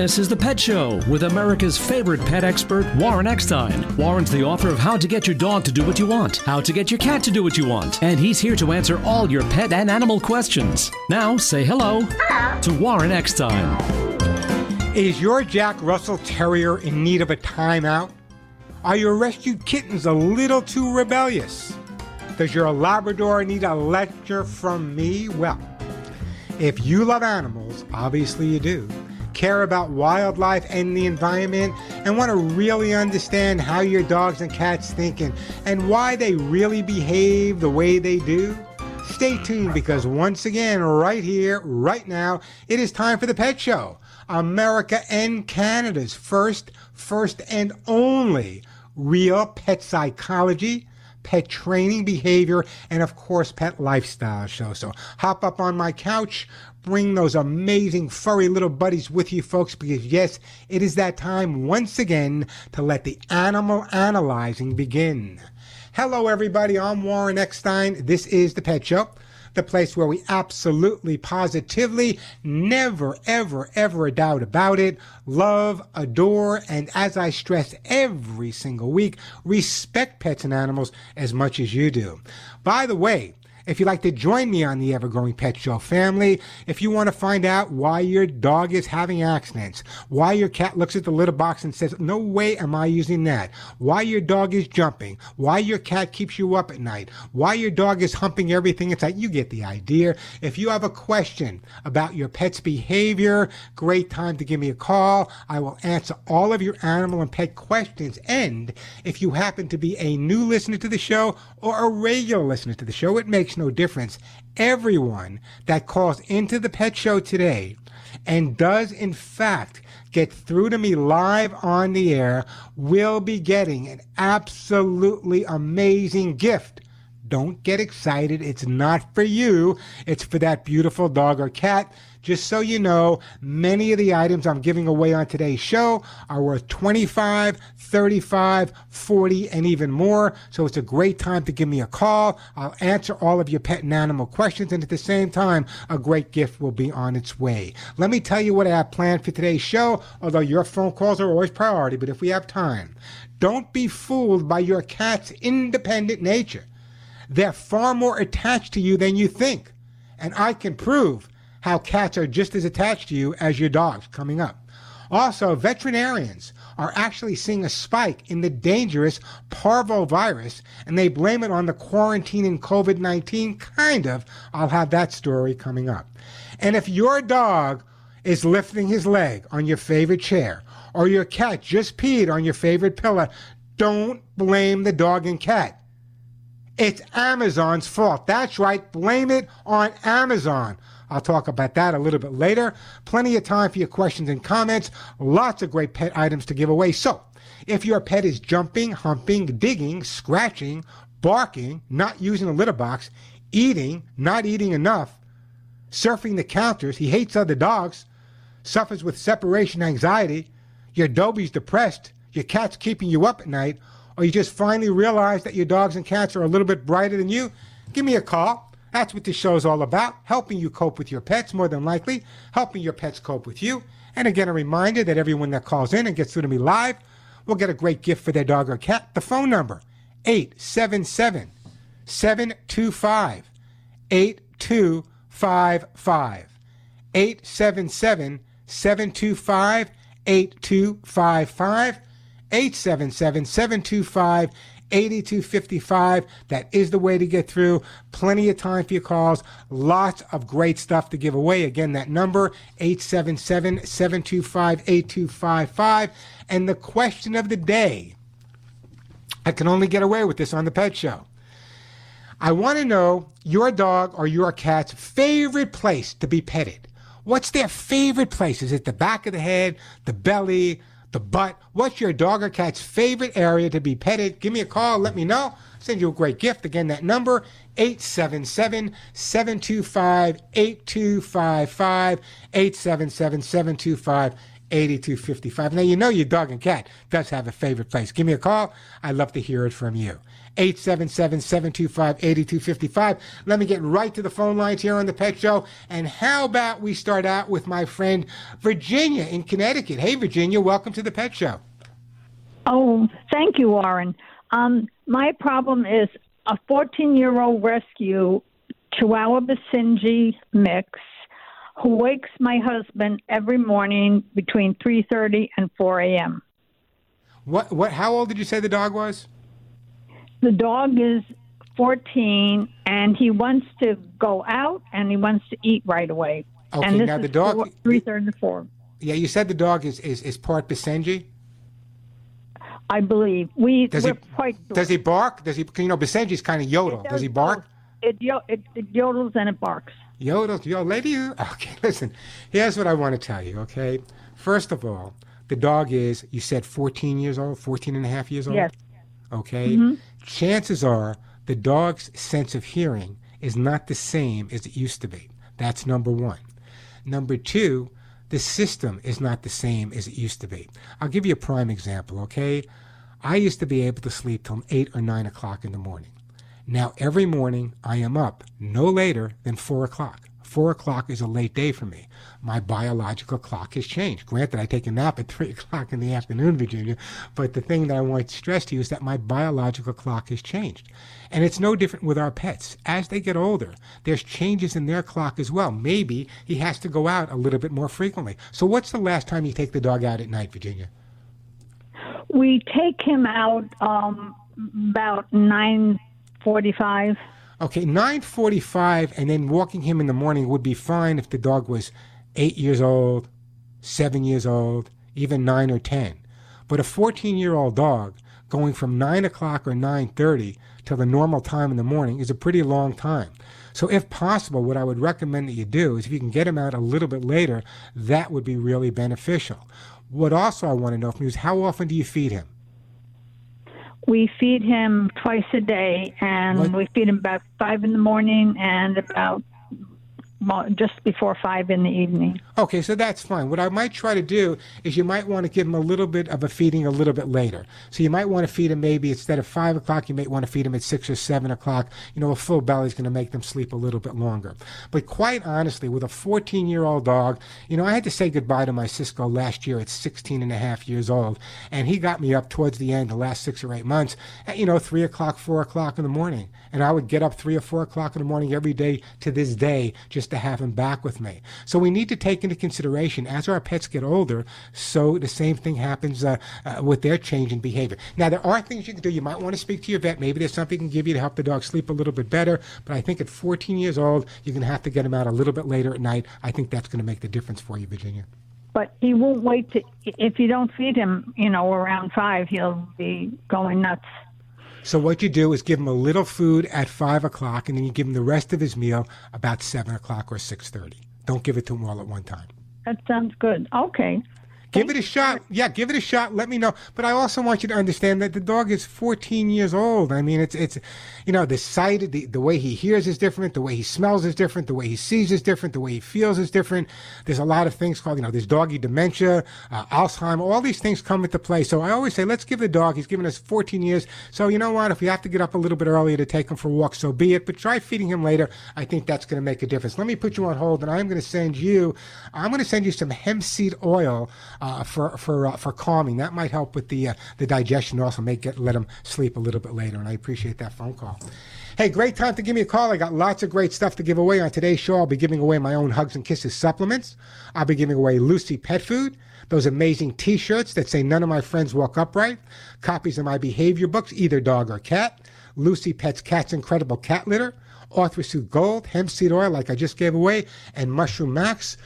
This is The Pet Show with America's favorite pet expert, Warren Eckstein. Warren's the author of How to Get Your Dog to Do What You Want, How to Get Your Cat to Do What You Want, and he's here to answer all your pet and animal questions. Now, say hello to Warren Eckstein. Is your Jack Russell Terrier in need of a timeout? Are your rescued kittens a little too rebellious? Does your Labrador need a lecture from me? Well, if you love animals, obviously you do, care about wildlife and the environment, and want to really understand how your dogs and cats think and, and why they really behave the way they do, stay tuned because once again, right here, right now, it is time for the Pet Show. America and Canada's first, first and only real pet psychology pet training behavior, and of course, pet lifestyle show. So hop up on my couch, bring those amazing furry little buddies with you, folks, because yes, it is that time once again to let the animal analyzing begin. Hello, everybody. I'm Warren Eckstein. This is The Pet Show the place where we absolutely, positively, never, ever, ever a doubt about it, love, adore, and as I stress every single week, respect pets and animals as much as you do. By the way, if you'd like to join me on the Ever Growing Pet Show family, if you want to find out why your dog is having accidents, why your cat looks at the litter box and says, No way am I using that, why your dog is jumping, why your cat keeps you up at night, why your dog is humping everything inside, you get the idea. If you have a question about your pet's behavior, great time to give me a call. I will answer all of your animal and pet questions. And if you happen to be a new listener to the show or a regular listener to the show, it makes no difference. Everyone that calls into the pet show today and does in fact get through to me live on the air will be getting an absolutely amazing gift. Don't get excited. It's not for you. It's for that beautiful dog or cat just so you know, many of the items I'm giving away on today's show are worth 25, 35, 40, and even more. So it's a great time to give me a call. I'll answer all of your pet and animal questions, and at the same time, a great gift will be on its way. Let me tell you what I have planned for today's show, although your phone calls are always priority, but if we have time, don't be fooled by your cat's independent nature. They're far more attached to you than you think. And I can prove how cats are just as attached to you as your dogs coming up. Also, veterinarians are actually seeing a spike in the dangerous parvovirus, and they blame it on the quarantine and COVID 19. Kind of. I'll have that story coming up. And if your dog is lifting his leg on your favorite chair, or your cat just peed on your favorite pillow, don't blame the dog and cat. It's Amazon's fault. That's right, blame it on Amazon. I'll talk about that a little bit later. Plenty of time for your questions and comments. Lots of great pet items to give away. So, if your pet is jumping, humping, digging, scratching, barking, not using a litter box, eating, not eating enough, surfing the counters, he hates other dogs, suffers with separation anxiety, your Dobie's depressed, your cat's keeping you up at night, or you just finally realize that your dogs and cats are a little bit brighter than you, give me a call. That's what this show is all about helping you cope with your pets, more than likely, helping your pets cope with you. And again, a reminder that everyone that calls in and gets through to me live will get a great gift for their dog or cat. The phone number 877 725 8255. 877 725 8255. 877 725 8255. That is the way to get through. Plenty of time for your calls. Lots of great stuff to give away. Again, that number 877 725 8255. And the question of the day I can only get away with this on the Pet Show. I want to know your dog or your cat's favorite place to be petted. What's their favorite place? Is it the back of the head, the belly, the butt. What's your dog or cat's favorite area to be petted? Give me a call. Let me know. Send you a great gift. Again, that number 877 725 8255. 877 725 8255. Now, you know your dog and cat does have a favorite place. Give me a call. I'd love to hear it from you. 877 725 8255. Let me get right to the phone lines here on the Pet Show. And how about we start out with my friend Virginia in Connecticut? Hey, Virginia, welcome to the Pet Show. Oh, thank you, Warren. Um, my problem is a 14 year old rescue Chihuahua Basenji mix who wakes my husband every morning between 3:30 and 4 a.m. What what how old did you say the dog was? The dog is 14 and he wants to go out and he wants to eat right away. Okay, and this now the dog 3:30 to 4. Yeah, you said the dog is is, is part Basenji? I believe. We Does we're he quite sure. does he bark? Does he you know Basenji's kind of yodel. Does he bark? It, yo- it, it yodels and it barks. Yodel, yo, lady. Okay, listen. Here's what I want to tell you. Okay, first of all, the dog is you said 14 years old, 14 and a half years old. Yes. Okay. Mm-hmm. Chances are the dog's sense of hearing is not the same as it used to be. That's number one. Number two, the system is not the same as it used to be. I'll give you a prime example. Okay. I used to be able to sleep till eight or nine o'clock in the morning. Now, every morning I am up no later than four o'clock. Four o'clock is a late day for me. My biological clock has changed. Granted, I take a nap at three o'clock in the afternoon, Virginia, but the thing that I want to stress to you is that my biological clock has changed. And it's no different with our pets. As they get older, there's changes in their clock as well. Maybe he has to go out a little bit more frequently. So, what's the last time you take the dog out at night, Virginia? We take him out um, about 9:45. Okay, 9:45 and then walking him in the morning would be fine if the dog was 8 years old, 7 years old, even 9 or 10. But a 14-year-old dog going from 9 o'clock or 9:30 till the normal time in the morning is a pretty long time. So if possible, what I would recommend that you do is if you can get him out a little bit later, that would be really beneficial. What also I want to know from you is how often do you feed him? We feed him twice a day, and What- we feed him about five in the morning and about well, just before five in the evening. Okay, so that's fine. What I might try to do is you might want to give him a little bit of a feeding a little bit later. So you might want to feed him maybe instead of five o'clock, you might want to feed him at six or seven o'clock. You know, a full belly is going to make them sleep a little bit longer. But quite honestly, with a 14 year old dog, you know, I had to say goodbye to my Cisco last year at 16 and a half years old. And he got me up towards the end, the last six or eight months, at, you know, three o'clock, four o'clock in the morning. And I would get up three or four o'clock in the morning every day to this day just to have him back with me. So we need to take into consideration as our pets get older, so the same thing happens uh, uh, with their change in behavior. Now, there are things you can do. You might want to speak to your vet. Maybe there's something he can give you to help the dog sleep a little bit better. But I think at 14 years old, you're going to have to get him out a little bit later at night. I think that's going to make the difference for you, Virginia. But he won't wait to. If you don't feed him, you know, around five, he'll be going nuts. So what you do is give him a little food at five o'clock, and then you give him the rest of his meal about seven o'clock or six thirty. Don't give it to them all at one time. That sounds good. Okay. Give it a shot. Yeah, give it a shot. Let me know. But I also want you to understand that the dog is 14 years old. I mean, it's it's, you know, the sight, the the way he hears is different, the way he smells is different, the way he sees is different, the way he feels is different. There's a lot of things called, you know, there's doggy dementia, uh, Alzheimer. All these things come into play. So I always say, let's give the dog. He's given us 14 years. So you know what? If we have to get up a little bit earlier to take him for a walk, so be it. But try feeding him later. I think that's going to make a difference. Let me put you on hold, and I'm going to send you. I'm going to send you some hemp seed oil uh, for for uh, for calming. That might help with the uh, the digestion. Also, make it let them sleep a little bit later. And I appreciate that phone call. Hey, great time to give me a call. I got lots of great stuff to give away on today's show. I'll be giving away my own Hugs and Kisses supplements. I'll be giving away Lucy Pet Food, those amazing T-shirts that say "None of my friends walk upright," copies of my behavior books, either dog or cat, Lucy Pet's Cat's Incredible Cat Litter, ArthroSoothe Gold, hemp seed oil, like I just gave away, and Mushroom Max.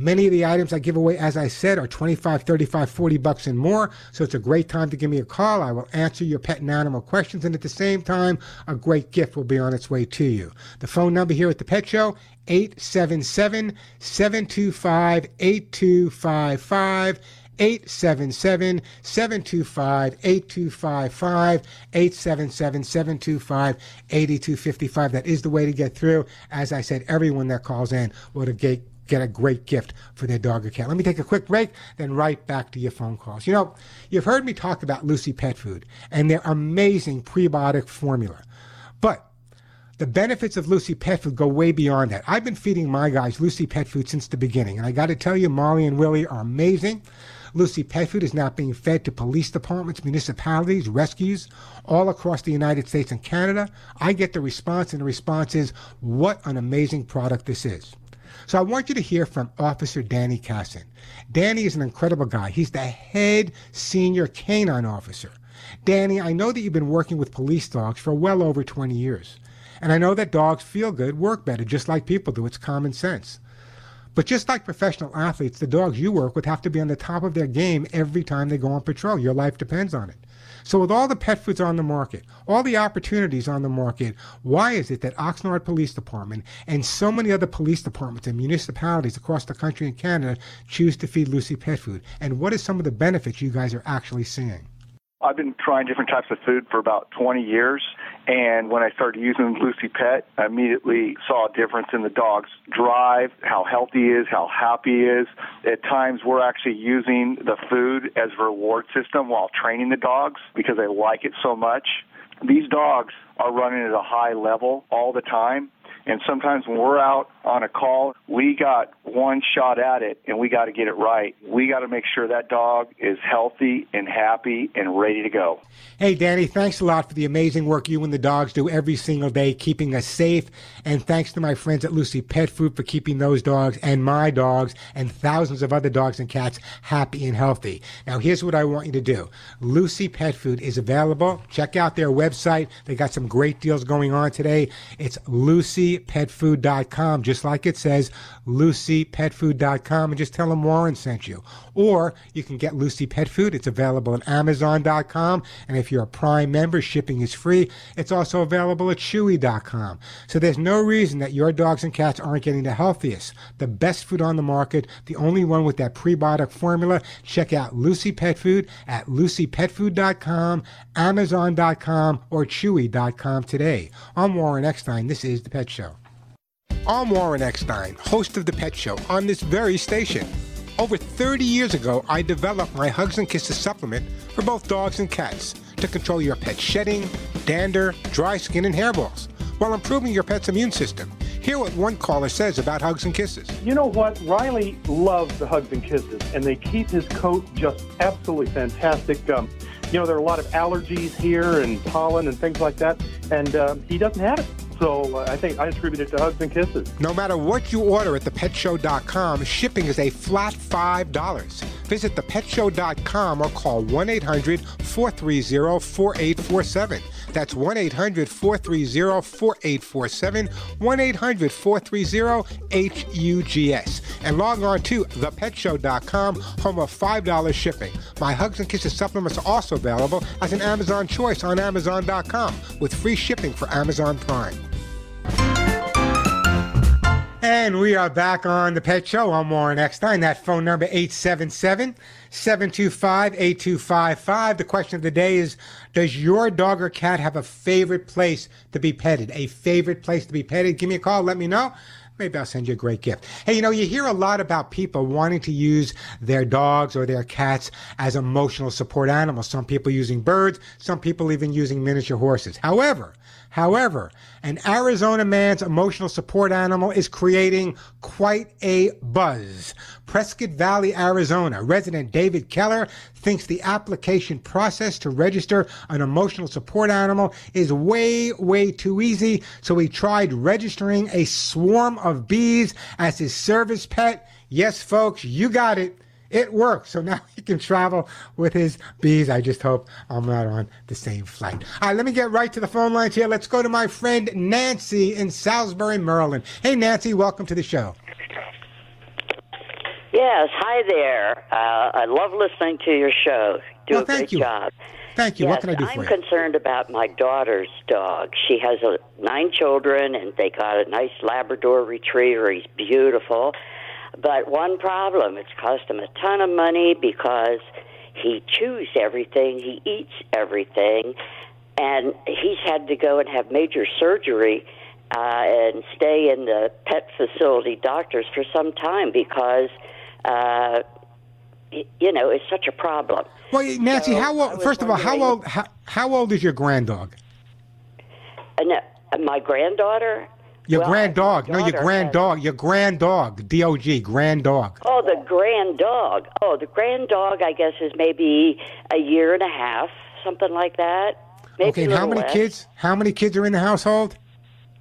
Many of the items I give away, as I said, are 25, 35, 40 bucks and more. So it's a great time to give me a call. I will answer your pet and animal questions. And at the same time, a great gift will be on its way to you. The phone number here at the Pet Show, 877 725 8255. 877 725 8255 877 725 8255. That is the way to get through. As I said, everyone that calls in will get get a great gift for their dog or cat. Let me take a quick break, then right back to your phone calls. You know, you've heard me talk about Lucy Pet Food and their amazing prebiotic formula. But the benefits of Lucy Pet Food go way beyond that. I've been feeding my guys Lucy Pet Food since the beginning, and I got to tell you, Molly and Willie are amazing. Lucy Pet Food is now being fed to police departments, municipalities, rescues all across the United States and Canada. I get the response, and the response is, what an amazing product this is. So I want you to hear from Officer Danny Casson. Danny is an incredible guy. He's the head senior canine officer. Danny, I know that you've been working with police dogs for well over 20 years. And I know that dogs feel good, work better, just like people do. It's common sense. But just like professional athletes, the dogs you work with have to be on the top of their game every time they go on patrol. Your life depends on it. So, with all the pet foods on the market, all the opportunities on the market, why is it that Oxnard Police Department and so many other police departments and municipalities across the country and Canada choose to feed Lucy Pet Food? And what are some of the benefits you guys are actually seeing? I've been trying different types of food for about 20 years, and when I started using Lucy Pet, I immediately saw a difference in the dog's drive, how healthy he is, how happy he is. At times, we're actually using the food as a reward system while training the dogs because they like it so much. These dogs are running at a high level all the time, and sometimes when we're out on a call, we got one shot at it and we got to get it right. We got to make sure that dog is healthy and happy and ready to go. Hey, Danny, thanks a lot for the amazing work you and the dogs do every single day, keeping us safe. And thanks to my friends at Lucy Pet Food for keeping those dogs and my dogs and thousands of other dogs and cats happy and healthy. Now, here's what I want you to do Lucy Pet Food is available. Check out their website. They got some great deals going on today. It's lucypetfood.com. Just like it says, lucypetfood.com, and just tell them Warren sent you. Or you can get Lucy Pet Food. It's available at Amazon.com. And if you're a Prime member, shipping is free. It's also available at Chewy.com. So there's no reason that your dogs and cats aren't getting the healthiest, the best food on the market, the only one with that prebiotic formula. Check out Lucy Pet Food at lucypetfood.com, Amazon.com, or Chewy.com today. I'm Warren Eckstein. This is The Pet Show. I'm Warren Eckstein, host of The Pet Show on this very station. Over 30 years ago, I developed my Hugs and Kisses supplement for both dogs and cats to control your pet's shedding, dander, dry skin, and hairballs while improving your pet's immune system. Hear what one caller says about Hugs and Kisses. You know what? Riley loves the Hugs and Kisses, and they keep his coat just absolutely fantastic. Um, you know, there are a lot of allergies here and pollen and things like that, and uh, he doesn't have it. So uh, I think I attribute it to hugs and kisses. No matter what you order at thepetshow.com, shipping is a flat $5. Visit thepetshow.com or call 1 800 430 4847. That's 1 800 430 4847, 1 800 430 HUGS. And log on to thepetshow.com, home of $5 shipping. My Hugs and Kisses supplements are also available as an Amazon choice on Amazon.com with free shipping for Amazon Prime. And we are back on the Pet Show. I'm Warren Eckstein. That phone number 877 725 8255. The question of the day is Does your dog or cat have a favorite place to be petted? A favorite place to be petted? Give me a call. Let me know. Maybe I'll send you a great gift. Hey, you know, you hear a lot about people wanting to use their dogs or their cats as emotional support animals. Some people using birds, some people even using miniature horses. However, However, an Arizona man's emotional support animal is creating quite a buzz. Prescott Valley, Arizona resident David Keller thinks the application process to register an emotional support animal is way, way too easy. So he tried registering a swarm of bees as his service pet. Yes, folks, you got it it works. So now he can travel with his bees. I just hope I'm not on the same flight. All right, let me get right to the phone lines here. Let's go to my friend Nancy in Salisbury, Maryland. Hey, Nancy, welcome to the show. Yes, hi there. Uh, I love listening to your show. Do well, a thank great you. job. Thank you. Yes, what can I do I'm for you? concerned about my daughter's dog. She has a, nine children, and they got a nice Labrador Retriever. He's beautiful. But one problem, it's cost him a ton of money because he chews everything, he eats everything, and he's had to go and have major surgery uh, and stay in the pet facility doctors for some time because, uh, you know, it's such a problem. Well, Nancy, So, how old? First of all, how old? How, how old is your granddog? And uh, my granddaughter. Your well, grand dog. No, your grand has- dog. Your grand dog. D O G. Grand dog. Oh, the grand dog. Oh, the grand dog. I guess is maybe a year and a half, something like that. Maybe Okay. And how many less. kids? How many kids are in the household?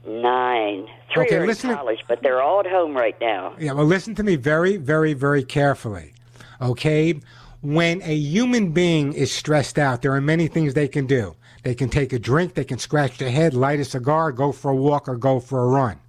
Nine. Three Okay, are in listen to- college, but they're all at home right now. Yeah, well, listen to me very, very, very carefully. Okay? When a human being is stressed out, there are many things they can do. They can take a drink, they can scratch their head, light a cigar, go for a walk, or go for a run.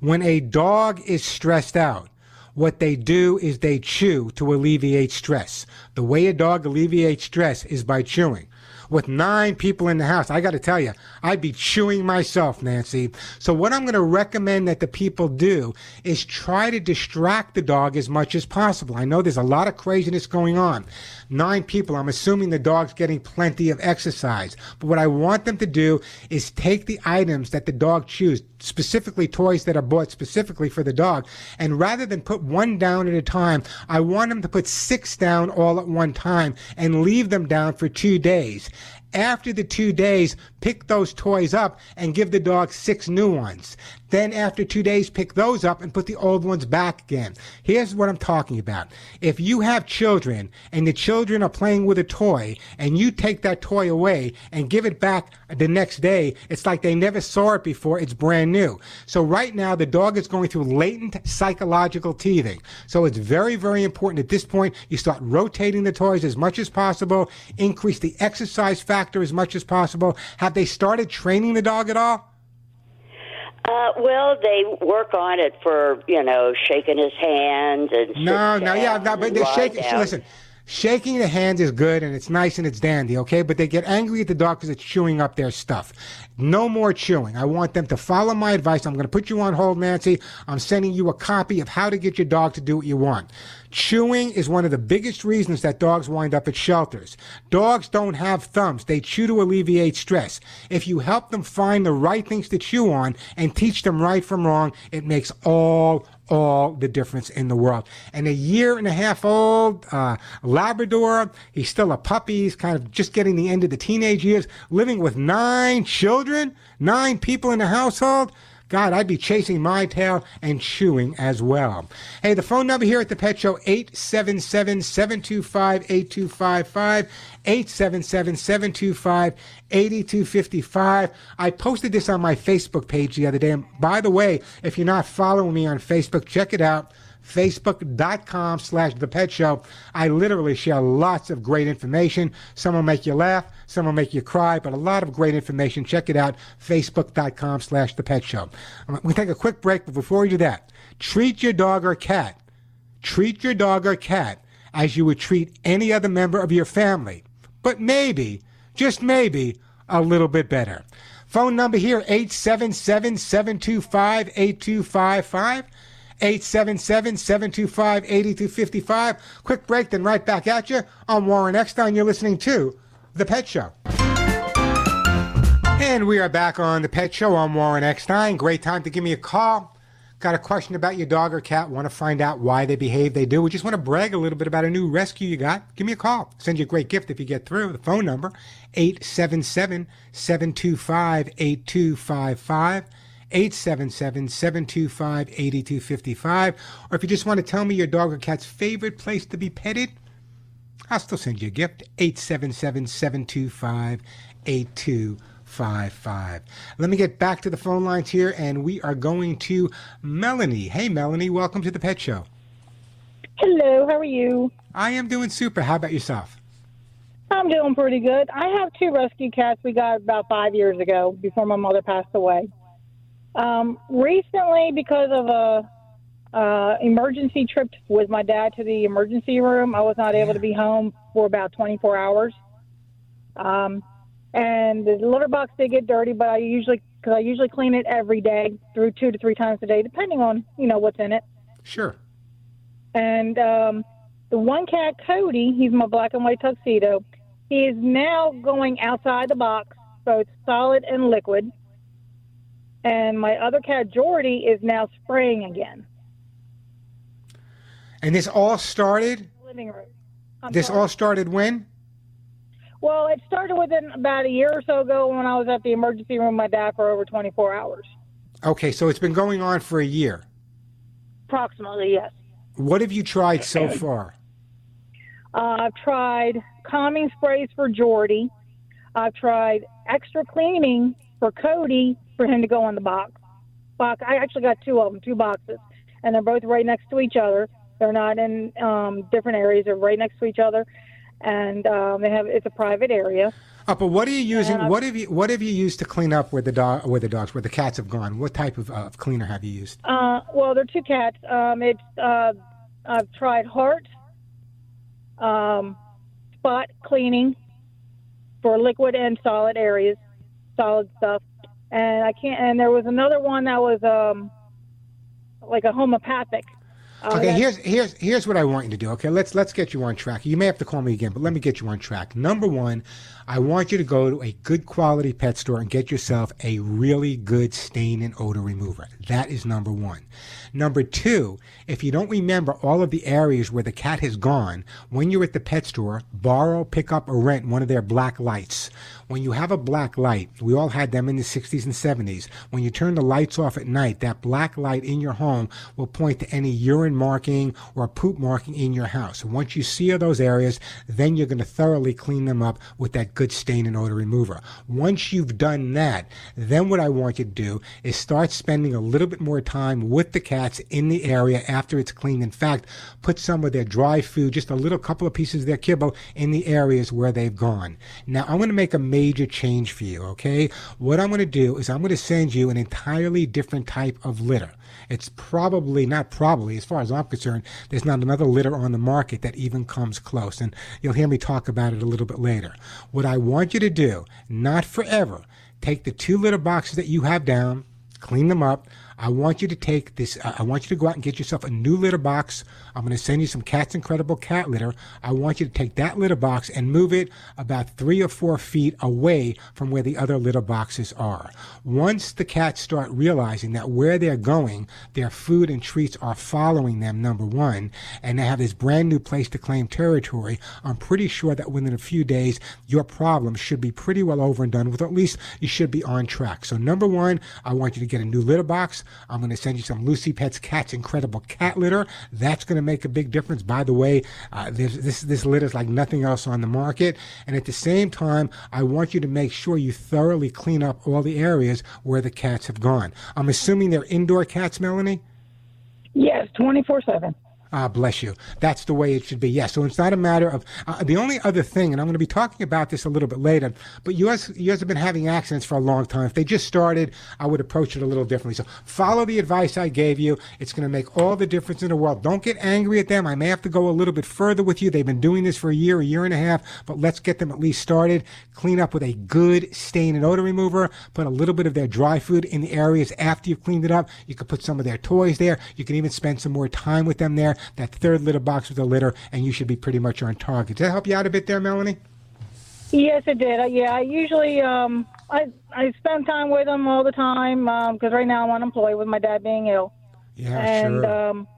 When a dog is stressed out, what they do is they chew to alleviate stress. The way a dog alleviates stress is by chewing with nine people in the house, I got to tell you, I'd be chewing myself, Nancy. So what I'm going to recommend that the people do is try to distract the dog as much as possible. I know there's a lot of craziness going on. Nine people, I'm assuming the dog's getting plenty of exercise. But what I want them to do is take the items that the dog chews, specifically toys that are bought specifically for the dog, and rather than put one down at a time, I want them to put six down all at one time and leave them down for two days. After the two days, pick those toys up and give the dog six new ones. Then after two days, pick those up and put the old ones back again. Here's what I'm talking about. If you have children and the children are playing with a toy and you take that toy away and give it back the next day, it's like they never saw it before. It's brand new. So right now, the dog is going through latent psychological teething. So it's very, very important at this point you start rotating the toys as much as possible, increase the exercise factor as much as possible. Have they started training the dog at all? Uh, well, they work on it for you know shaking his hands and No, no, yeah, no, but they're lie shaking. down. Listen, shaking the hands is good and it's nice and it's dandy, okay? But they get angry at the dog because it's chewing up their stuff. No more chewing. I want them to follow my advice. I'm going to put you on hold, Nancy. I'm sending you a copy of how to get your dog to do what you want. Chewing is one of the biggest reasons that dogs wind up at shelters. Dogs don't have thumbs. They chew to alleviate stress. If you help them find the right things to chew on and teach them right from wrong, it makes all all the difference in the world. And a year and a half old uh, Labrador, he's still a puppy. He's kind of just getting the end of the teenage years, living with nine children, nine people in the household. God, I'd be chasing my tail and chewing as well. Hey, the phone number here at the Pet Show, 877-725-8255, 877-725-8255. I posted this on my Facebook page the other day. And by the way, if you're not following me on Facebook, check it out facebook.com slash the pet show. I literally share lots of great information. Some will make you laugh some will make you cry but a lot of great information. Check it out facebook.com slash the pet show. We take a quick break but before we do that treat your dog or cat. Treat your dog or cat as you would treat any other member of your family but maybe just maybe a little bit better. Phone number here 877-725-8255 877-725-8255. Quick break, then right back at you. I'm Warren Eckstein. You're listening to The Pet Show. And we are back on The Pet Show. I'm Warren Eckstein. Great time to give me a call. Got a question about your dog or cat? Want to find out why they behave they do? We just want to brag a little bit about a new rescue you got? Give me a call. Send you a great gift if you get through. The phone number, 877-725-8255. 877-725-8255. Or if you just want to tell me your dog or cat's favorite place to be petted, I'll still send you a gift. 877-725-8255. Let me get back to the phone lines here, and we are going to Melanie. Hey, Melanie, welcome to the Pet Show. Hello, how are you? I am doing super. How about yourself? I'm doing pretty good. I have two rescue cats we got about five years ago before my mother passed away. Um, recently, because of a uh, emergency trip with my dad to the emergency room, I was not able to be home for about 24 hours. Um, and the litter box did get dirty, but I usually because I usually clean it every day through two to three times a day, depending on you know what's in it. Sure. And um, the one cat, Cody, he's my black and white tuxedo. He is now going outside the box, both solid and liquid. And my other cat Jordy is now spraying again. And this all started. Living room. I'm This sorry. all started when? Well, it started within about a year or so ago when I was at the emergency room with my dad for over 24 hours. Okay, so it's been going on for a year. Approximately, yes. What have you tried so far? Uh, I've tried calming sprays for Jordy. I've tried extra cleaning for Cody for him to go on the box. Box. I actually got two of them, two boxes, and they're both right next to each other. They're not in um, different areas. They're right next to each other, and um, they have it's a private area. Uh, but what are you using? And What have you What have you used to clean up where the dog, where the dogs, where the cats have gone? What type of uh, cleaner have you used? Uh, well, they're two cats. Um, it's uh, I've tried heart, um, spot cleaning for liquid and solid areas, solid stuff, and I can't. And there was another one that was um, like a homeopathic. Uh, Okay, here's here's here's what I want you to do. Okay, let's let's get you on track. You may have to call me again, but let me get you on track. Number one, I want you to go to a good quality pet store and get yourself a really good stain and odor remover. That is number one. Number two, if you don't remember all of the areas where the cat has gone, when you're at the pet store, borrow, pick up, or rent one of their black lights. When you have a black light, we all had them in the 60s and 70s. When you turn the lights off at night, that black light in your home will point to any urine marking or poop marking in your house. Once you see those areas, then you're going to thoroughly clean them up with that good stain and odor remover. Once you've done that, then what I want you to do is start spending a little bit more time with the cats in the area after it's cleaned. In fact, put some of their dry food, just a little couple of pieces of their kibble in the areas where they've gone. Now, I'm going to make a major change for you, okay? What I'm going to do is I'm going to send you an entirely different type of litter. It's probably, not probably, as far as I'm concerned, there's not another litter on the market that even comes close. And you'll hear me talk about it a little bit later. What I want you to do, not forever, take the two litter boxes that you have down, clean them up. I want you to take this. Uh, I want you to go out and get yourself a new litter box. I'm going to send you some Cat's Incredible cat litter. I want you to take that litter box and move it about three or four feet away from where the other litter boxes are. Once the cats start realizing that where they're going, their food and treats are following them, number one, and they have this brand new place to claim territory, I'm pretty sure that within a few days, your problem should be pretty well over and done with, at least you should be on track. So, number one, I want you to get a new litter box. I'm going to send you some Lucy Pets Cat's Incredible Cat Litter. That's going to make a big difference. By the way, uh, this, this, this litter is like nothing else on the market. And at the same time, I want you to make sure you thoroughly clean up all the areas where the cats have gone. I'm assuming they're indoor cats, Melanie? yes, 24 seven. Ah, bless you. That's the way it should be. Yes. so it's not a matter of uh, the only other thing, and I'm going to be talking about this a little bit later. But you guys have been having accidents for a long time. If they just started, I would approach it a little differently. So follow the advice I gave you. It's going to make all the difference in the world. Don't get angry at them. I may have to go a little bit further with you. They've been doing this for a year, a year and a half. But let's get them at least started. Clean up with a good stain and odor remover. Put a little bit of their dry food in the areas after you've cleaned it up. You could put some of their toys there. You can even spend some more time with them there. That third litter box with the litter, and you should be pretty much on target. Does that help you out a bit there, Melanie? Yes, it did. Uh, yeah, I usually um, I I spend time with them all the time because right now I'm unemployed with my dad being ill. Yeah, and sure. um,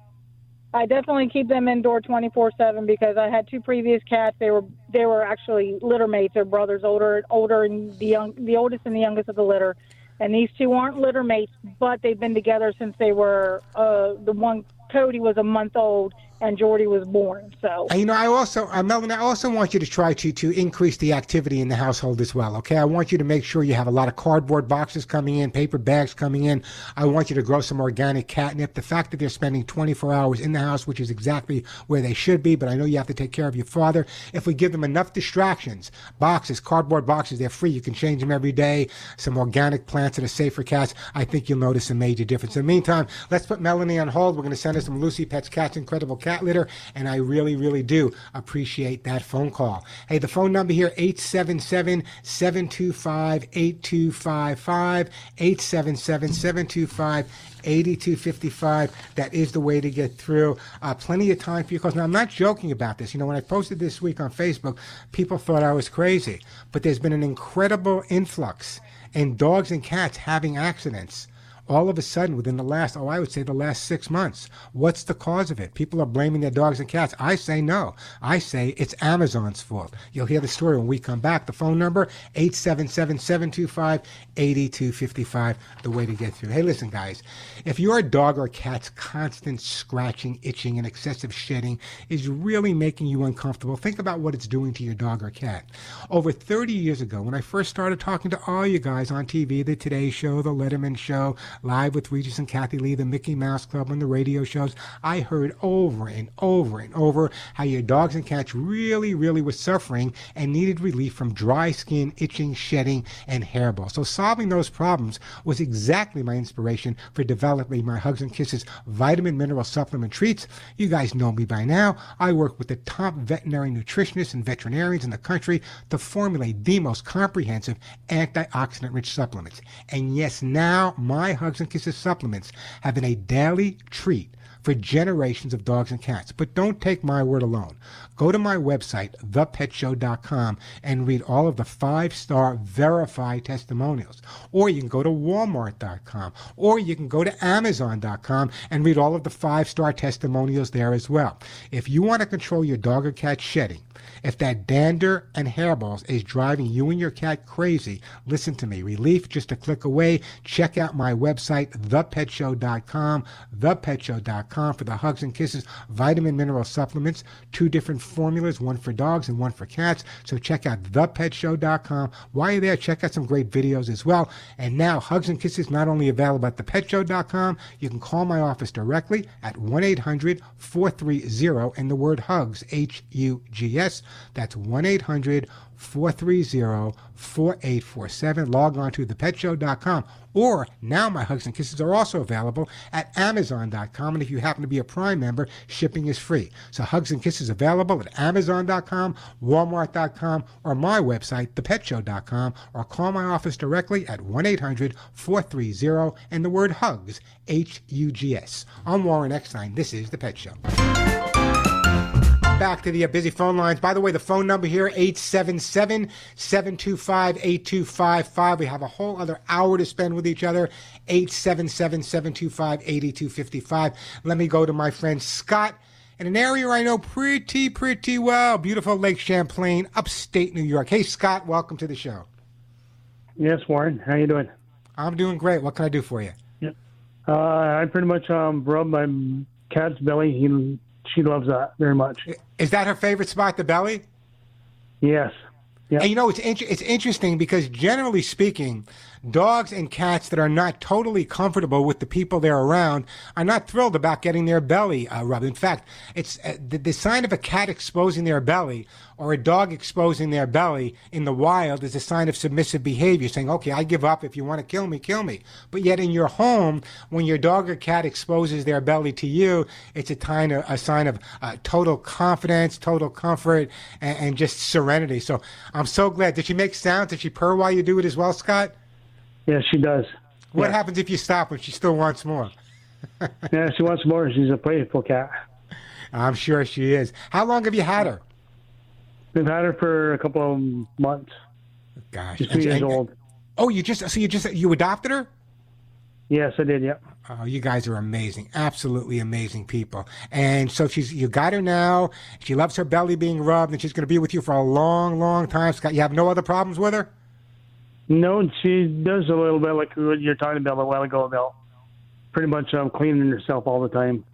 I definitely keep them indoor 24/7 because I had two previous cats. They were they were actually litter mates. They're brothers, older older and the young the oldest and the youngest of the litter. And these two aren't litter mates, but they've been together since they were uh, the one Cody was a month old and Jordy was born. So you know, I also, uh, Melvin, I also want you to try to to increase the activity in the household as well. Okay, I want you to make sure you have a lot of cardboard boxes coming in, paper bags coming in. I want you to grow some organic catnip. The fact that they're spending 24 hours in the house, which is exactly where they should be, but I know you have to take care of your father. If we give them enough distractions, boxes, cardboard boxes, they're free. You can change them every day. Some organic plants that are safe for cats. I think you'll notice a major difference. In the meantime, let's put Melanie on hold. We're going to send her some Lucy Pets Cats Incredible Litter, and I really, really do appreciate that phone call. Hey, the phone number here, 877-725-8255, 877-725-8255. That is the way to get through. Uh, plenty of time for your calls. Now, I'm not joking about this. You know, when I posted this week on Facebook, people thought I was crazy, but there's been an incredible influx in dogs and cats having accidents all of a sudden within the last, oh, I would say the last six months. What's the cause of it? People are blaming their dogs and cats. I say no. I say it's Amazon's fault. You'll hear the story when we come back. The phone number, 877-725-8255, the way to get through. Hey, listen, guys, if your dog or cat's constant scratching, itching, and excessive shedding is really making you uncomfortable, think about what it's doing to your dog or cat. Over 30 years ago, when I first started talking to all you guys on TV, the Today Show, the Letterman Show, Live with Regis and Kathie Lee, the Mickey Mouse Club, and the radio shows, I heard over and over and over how your dogs and cats really, really were suffering and needed relief from dry skin, itching, shedding, and hairball. So solving those problems was exactly my inspiration for developing my Hugs and Kisses vitamin mineral supplement treats. You guys know me by now. I work with the top veterinary nutritionists and veterinarians in the country to formulate the most comprehensive antioxidant rich supplements. And yes, now my Hugs and Kisses supplements have been a daily treat for generations of dogs and cats. But don't take my word alone. Go to my website, thepetshow.com, and read all of the five star verified testimonials. Or you can go to walmart.com, or you can go to amazon.com and read all of the five star testimonials there as well. If you want to control your dog or cat shedding, if that dander and hairballs is driving you and your cat crazy, listen to me. Relief just a click away. Check out my website, thepetshow.com, thepetshow.com for the Hugs and Kisses vitamin mineral supplements, two different formulas, one for dogs and one for cats. So check out thepetshow.com. While you're there, check out some great videos as well. And now Hugs and Kisses not only available at thepetshow.com, you can call my office directly at 1-800-430 and the word hugs, H-U-G-S. That's 1 800 430 4847. Log on to thepetshow.com. Or now my hugs and kisses are also available at amazon.com. And if you happen to be a Prime member, shipping is free. So hugs and kisses available at amazon.com, walmart.com, or my website, thepetshow.com, or call my office directly at 1 800 430 and the word hugs, H U G S. I'm Warren Eckstein. This is The Pet Show back to the uh, busy phone lines. By the way, the phone number here, 877-725-8255. We have a whole other hour to spend with each other, 877-725-8255. Let me go to my friend Scott in an area I know pretty, pretty well, beautiful Lake Champlain, upstate New York. Hey, Scott, welcome to the show. Yes, Warren. How you doing? I'm doing great. What can I do for you? Yeah. Uh, I pretty much um, rub my cat's belly. He she loves that very much. Is that her favorite spot, the belly? Yes. Yeah. And you know, it's in- it's interesting because generally speaking, dogs and cats that are not totally comfortable with the people they're around are not thrilled about getting their belly uh, rubbed. In fact, it's uh, the, the sign of a cat exposing their belly or a dog exposing their belly in the wild is a sign of submissive behavior, saying, okay, I give up. If you want to kill me, kill me. But yet in your home, when your dog or cat exposes their belly to you, it's a, a sign of uh, total confidence, total comfort, and, and just serenity. So I'm so glad. Did she make sounds? Did she purr while you do it as well, Scott? Yeah, she does. What yeah. happens if you stop her? she still wants more? yeah, she wants more. She's a playful cat. I'm sure she is. How long have you had her? We've had her for a couple of months. Gosh, She's two years and, old. Oh, you just so you just you adopted her? Yes, I did. Yeah. Oh, you guys are amazing, absolutely amazing people. And so she's you got her now. She loves her belly being rubbed, and she's going to be with you for a long, long time. Scott, you have no other problems with her? No, she does a little bit like what you're talking about a while ago about pretty much um, cleaning herself all the time.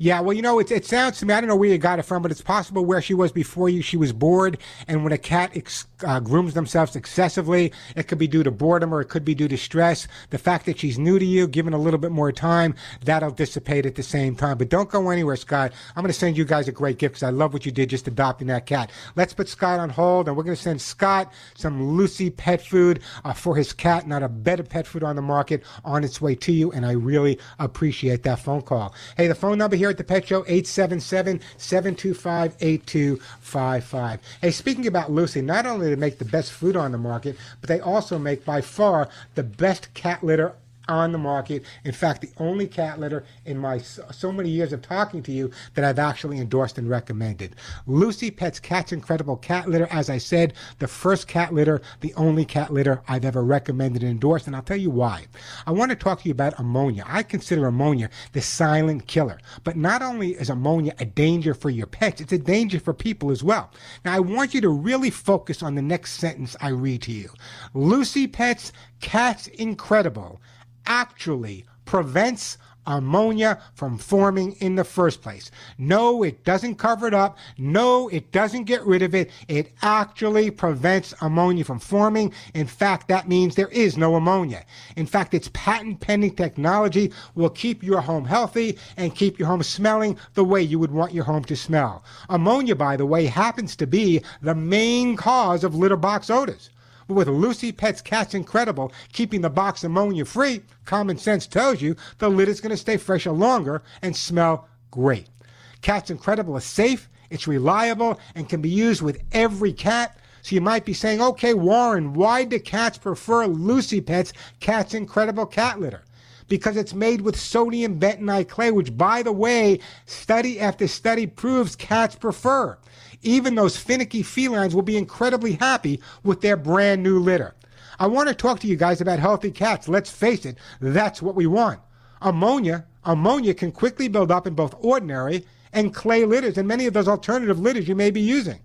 Yeah, well, you know, it, it sounds to me, I don't know where you got it from, but it's possible where she was before you, she was bored. And when a cat ex, uh, grooms themselves excessively, it could be due to boredom or it could be due to stress. The fact that she's new to you, given a little bit more time, that'll dissipate at the same time. But don't go anywhere, Scott. I'm going to send you guys a great gift because I love what you did just adopting that cat. Let's put Scott on hold and we're going to send Scott some Lucy pet food uh, for his cat. Not a better pet food on the market on its way to you. And I really appreciate that phone call. Hey, the phone number here at the Pet Show, 877-725-8255. Hey, speaking about Lucy, not only do they make the best food on the market, but they also make by far the best cat litter on the market. In fact, the only cat litter in my so, many years of talking to you that I've actually endorsed and recommended. Lucy Pet's Cat's Incredible Cat Litter, as I said, the first cat litter, the only cat litter I've ever recommended and endorsed, and I'll tell you why. I want to talk to you about ammonia. I consider ammonia the silent killer. But not only is ammonia a danger for your pets, it's a danger for people as well. Now, I want you to really focus on the next sentence I read to you. Lucy Pet's Cat's Incredible actually prevents ammonia from forming in the first place. No, it doesn't cover it up. No, it doesn't get rid of it. It actually prevents ammonia from forming. In fact, that means there is no ammonia. In fact, its patent pending technology will keep your home healthy and keep your home smelling the way you would want your home to smell. Ammonia, by the way, happens to be the main cause of litter box odors. But with Lucy Pet's Cat's Incredible keeping the box ammonia free, common sense tells you the lid is going to stay fresher longer and smell great. Cat's Incredible is safe, it's reliable, and can be used with every cat. So you might be saying, okay, Warren, why do cats prefer Lucy Pet's Cat's Incredible Cat Litter? Because it's made with sodium bentonite clay, which, by the way, study after study proves cats prefer even those finicky felines will be incredibly happy with their brand new litter. I want to talk to you guys about healthy cats. Let's face it, that's what we want. Ammonia, ammonia can quickly build up in both ordinary and clay litters and many of those alternative litters you may be using.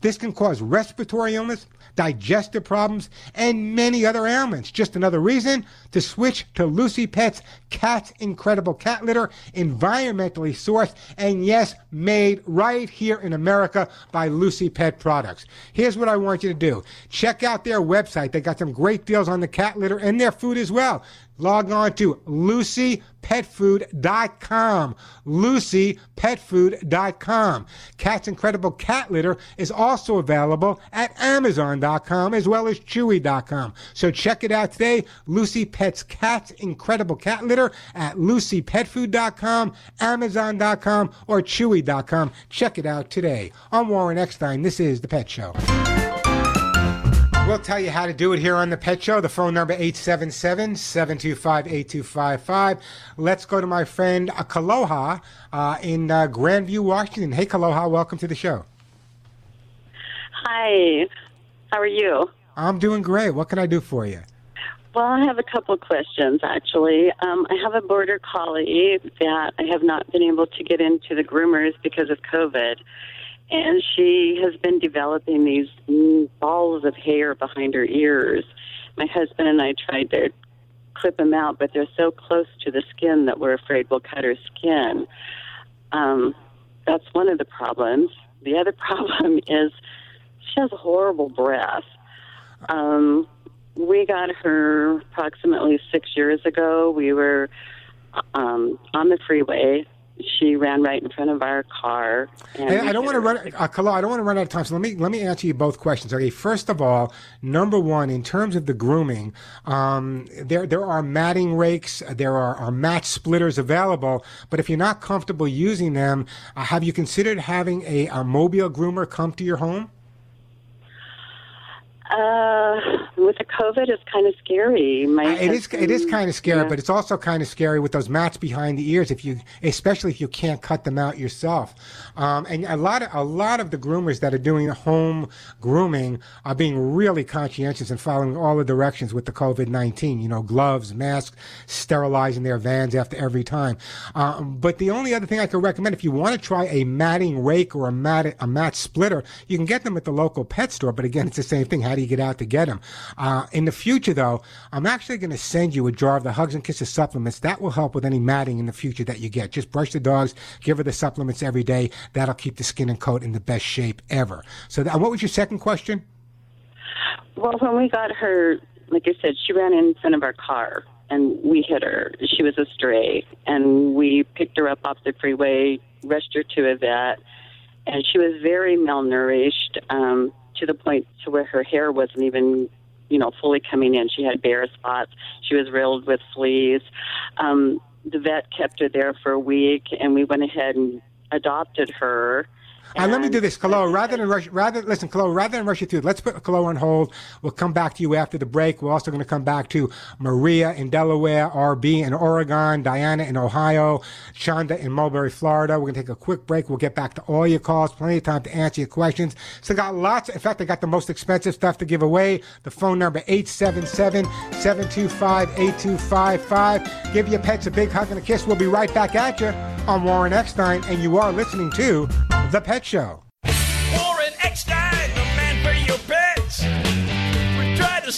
This can cause respiratory illness, digestive problems, and many other ailments. Just another reason to switch to Lucy Pet's Cat's Incredible Cat Litter, environmentally sourced, and yes, made right here in America by Lucy Pet Products. Here's what I want you to do. Check out their website. They got some great deals on the cat litter and their food as well log on to lucypetfood.com. lucypetfood.com. Cat's Incredible Cat Litter is also available at amazon.com as well as chewy.com. So check it out today. Lucy Pet's Cat's Incredible Cat Litter at lucypetfood.com, amazon.com, or chewy.com. Check it out today. I'm Warren Eckstein. This is The Pet Show. We'll tell you how to do it here on the Pet Show. The phone number 877-725-8255. Let's go to my friend uh, Kaloha uh, in uh, Grandview, Washington. Hey, Kaloha, welcome to the show. Hi, how are you? I'm doing great. What can I do for you? Well, I have a couple questions actually. Um, I have a border collie that I have not been able to get into the groomers because of COVID and she has been developing these balls of hair behind her ears. My husband and I tried to clip them out, but they're so close to the skin that we're afraid we'll cut her skin. Um, that's one of the problems. The other problem is she has horrible breath. Um, we got her approximately six years ago. We were um, on the freeway she ran right in front of our car. And I don't want to run, uh, Kala, I don't want to run out of time. So let me let me answer you both questions. Okay, first of all, number one, in terms of the grooming, um, there there are matting rakes, there are, are mat splitters available. But if you're not comfortable using them, uh, have you considered having a, a mobile groomer come to your home? Uh, with the COVID, it's kind of scary. My it is. It is kind of scary, yeah. but it's also kind of scary with those mats behind the ears. If you, especially if you can't cut them out yourself, um, and a lot of a lot of the groomers that are doing home grooming are being really conscientious and following all the directions with the COVID nineteen. You know, gloves, masks, sterilizing their vans after every time. Um, but the only other thing I could recommend, if you want to try a matting rake or a mat a mat splitter, you can get them at the local pet store. But again, it's the same thing. Do you get out to get them? Uh, in the future, though, I'm actually going to send you a jar of the Hugs and Kisses supplements. That will help with any matting in the future that you get. Just brush the dogs, give her the supplements every day. That'll keep the skin and coat in the best shape ever. So, that, what was your second question? Well, when we got her, like I said, she ran in front of our car and we hit her. She was a stray, and we picked her up off the freeway, rushed her to a vet, and she was very malnourished. Um, to the point to where her hair wasn't even you know fully coming in. She had bare spots. She was riddled with fleas. Um the vet kept her there for a week and we went ahead and adopted her Uh, let me do this, Kalo. Rather than rush, rather listen, Kalo. Rather than rush you through, let's put Kalo on hold. We'll come back to you after the break. We're also going to come back to Maria in Delaware, RB in Oregon, Diana in Ohio, Shonda in Mulberry, Florida. We're going to take a quick break. We'll get back to all your calls. Plenty of time to answer your questions. So I got lots. In fact, I got the most expensive stuff to give away. The phone number 877-725-8255. Give your pets a big hug and a kiss. We'll be right back at you on Warren Eckstein, and you are listening to The Pet Show. Warren Eckstein, the man for your pets. We to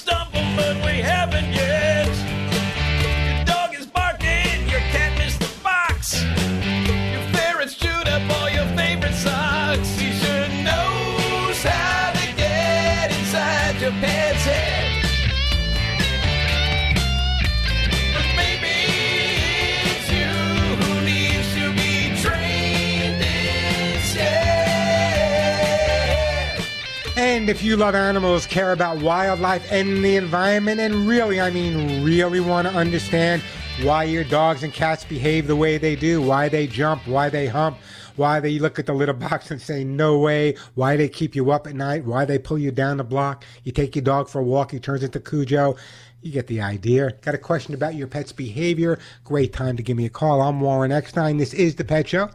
If you love animals, care about wildlife and the environment, and really, I mean, really want to understand why your dogs and cats behave the way they do, why they jump, why they hump, why they look at the litter box and say, no way, why they keep you up at night, why they pull you down the block, you take your dog for a walk, he turns into Cujo. You get the idea. Got a question about your pet's behavior? Great time to give me a call. I'm Warren Eckstein. This is The Pet Show.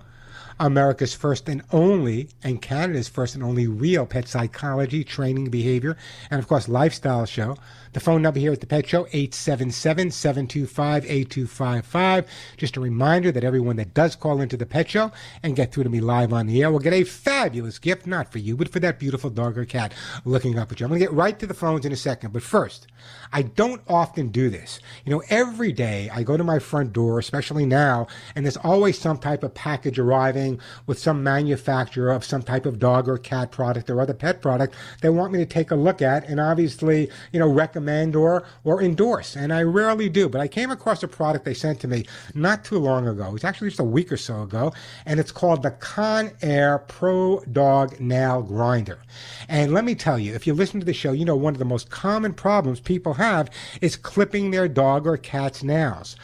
America's first and only, and Canada's first and only real pet psychology, training, behavior, and of course, lifestyle show. The phone number here at the Pet Show, 877-725-8255. Just a reminder that everyone that does call into the Pet Show and get through to me live on the air will get a fabulous gift, not for you, but for that beautiful dog or cat looking up at you. I'm going to get right to the phones in a second, but first, I don't often do this. You know, every day I go to my front door, especially now, and there's always some type of package arriving with some manufacturer of some type of dog or cat product or other pet product they want me to take a look at and obviously, you know, recommend or or endorse. And I rarely do, but I came across a product they sent to me not too long ago. It's actually just a week or so ago, and it's called the Con Air Pro Dog Nail Grinder. And let me tell you, if you listen to the show, you know one of the most common problems people have is clipping their dog or cat's nails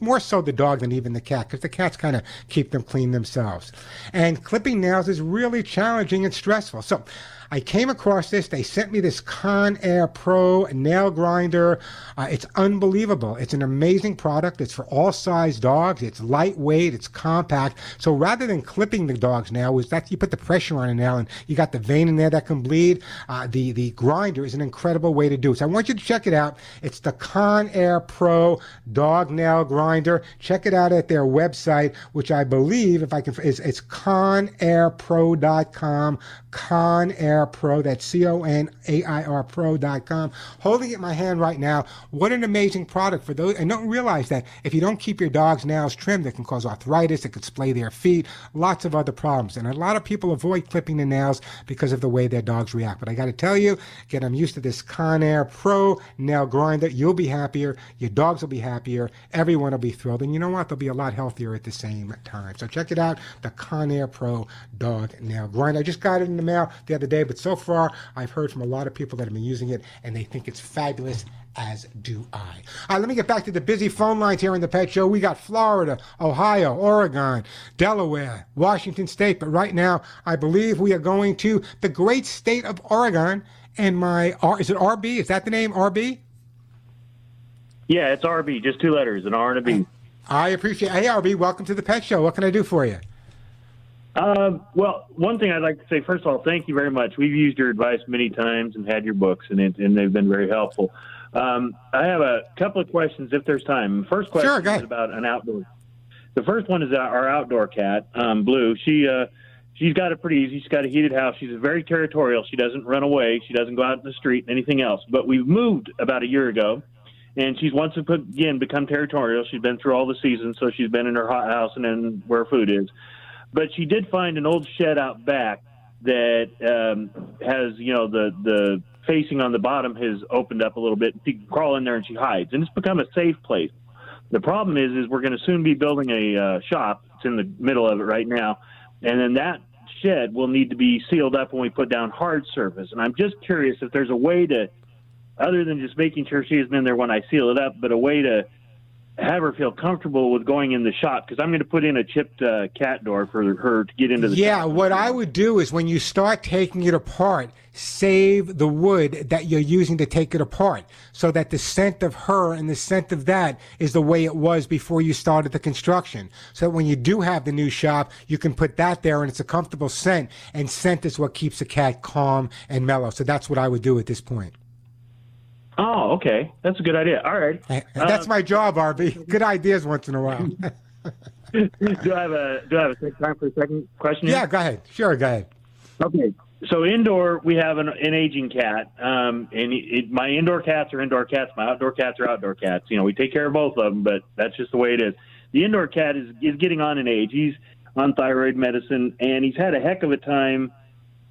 more so the dog than even the cat because the cats kind of keep them clean themselves. And clipping nails is really challenging and stressful. So I came across this. They sent me this Conair Pro nail grinder. Uh, it's unbelievable. It's an amazing product. It's for all size dogs. It's lightweight. It's compact. So rather than clipping the dog's nail, is that you put the pressure on a nail and you got the vein in there that can bleed. Uh, the the grinder is an incredible way to do it. So I want you to check it out. It's the Conair Pro dog nail grinder. Check it out at their website, which I believe, if I can, is it's conairpro.com. Conair Pro. That's C O N A I R Pro.com. Holding it in my hand right now. What an amazing product for those. And don't realize that if you don't keep your dog's nails trimmed, it can cause arthritis, it could splay their feet, lots of other problems. And a lot of people avoid clipping the nails because of the way their dogs react. But I got to tell you, get them used to this Conair Pro nail grinder. You'll be happier. Your dogs will be happier. Everyone will be thrilled. And you know what? They'll be a lot healthier at the same time. So check it out. The Conair Pro dog nail grinder. I just got it in the mail the other day, but so far I've heard from a lot of people that have been using it and they think it's fabulous as do I. All right, let me get back to the busy phone lines here in the Pet Show. We got Florida, Ohio, Oregon, Delaware, Washington State, but right now I believe we are going to the great state of Oregon. And my R is it RB? Is that the name RB? Yeah, it's RB, just two letters, an R and a B. I appreciate. Hey RB, welcome to the Pet Show. What can I do for you? Uh, well, one thing I'd like to say, first of all, thank you very much. We've used your advice many times and had your books, and, it, and they've been very helpful. Um, I have a couple of questions if there's time. First question Sure, is about an outdoor. The first one is our outdoor cat, um, Blue. She uh, she's got it pretty easy. She's got a heated house. She's very territorial. She doesn't run away. She doesn't go out in the street and anything else. But we've moved about a year ago, and she's once again become territorial. She's been through all the seasons, so she's been in her hot house and then where food is. But she did find an old shed out back that um, has, you know, the the facing on the bottom has opened up a little bit. She can crawl in there and she hides, and it's become a safe place. The problem is, is we're going to soon be building a uh, shop. It's in the middle of it right now, and then that shed will need to be sealed up when we put down hard surface. And I'm just curious if there's a way to, other than just making sure she isn't in there when I seal it up, but a way to have her feel comfortable with going in the shop because I'm going to put in a chipped uh, cat door for her to get into the Yeah, shop. what I would do is when you start taking it apart, save the wood that you're using to take it apart so that the scent of her and the scent of that is the way it was before you started the construction. So that when you do have the new shop, you can put that there and it's a comfortable scent. And scent is what keeps a cat calm and mellow. So that's what I would do at this point. Oh, okay, that's a good idea. All right, That's my job, RB. Good ideas once in a while. do I have a do I have a time for a second question? here? yeah, go ahead. Sure, go ahead. Okay. So indoor, we have an, an aging cat, um, and it, it, my indoor cats are indoor cats. My outdoor cats are outdoor cats. You know, we take care of both of them, but that's just the way it is. The indoor cat is is getting on in age. He's on thyroid medicine, and he's had a heck of a time,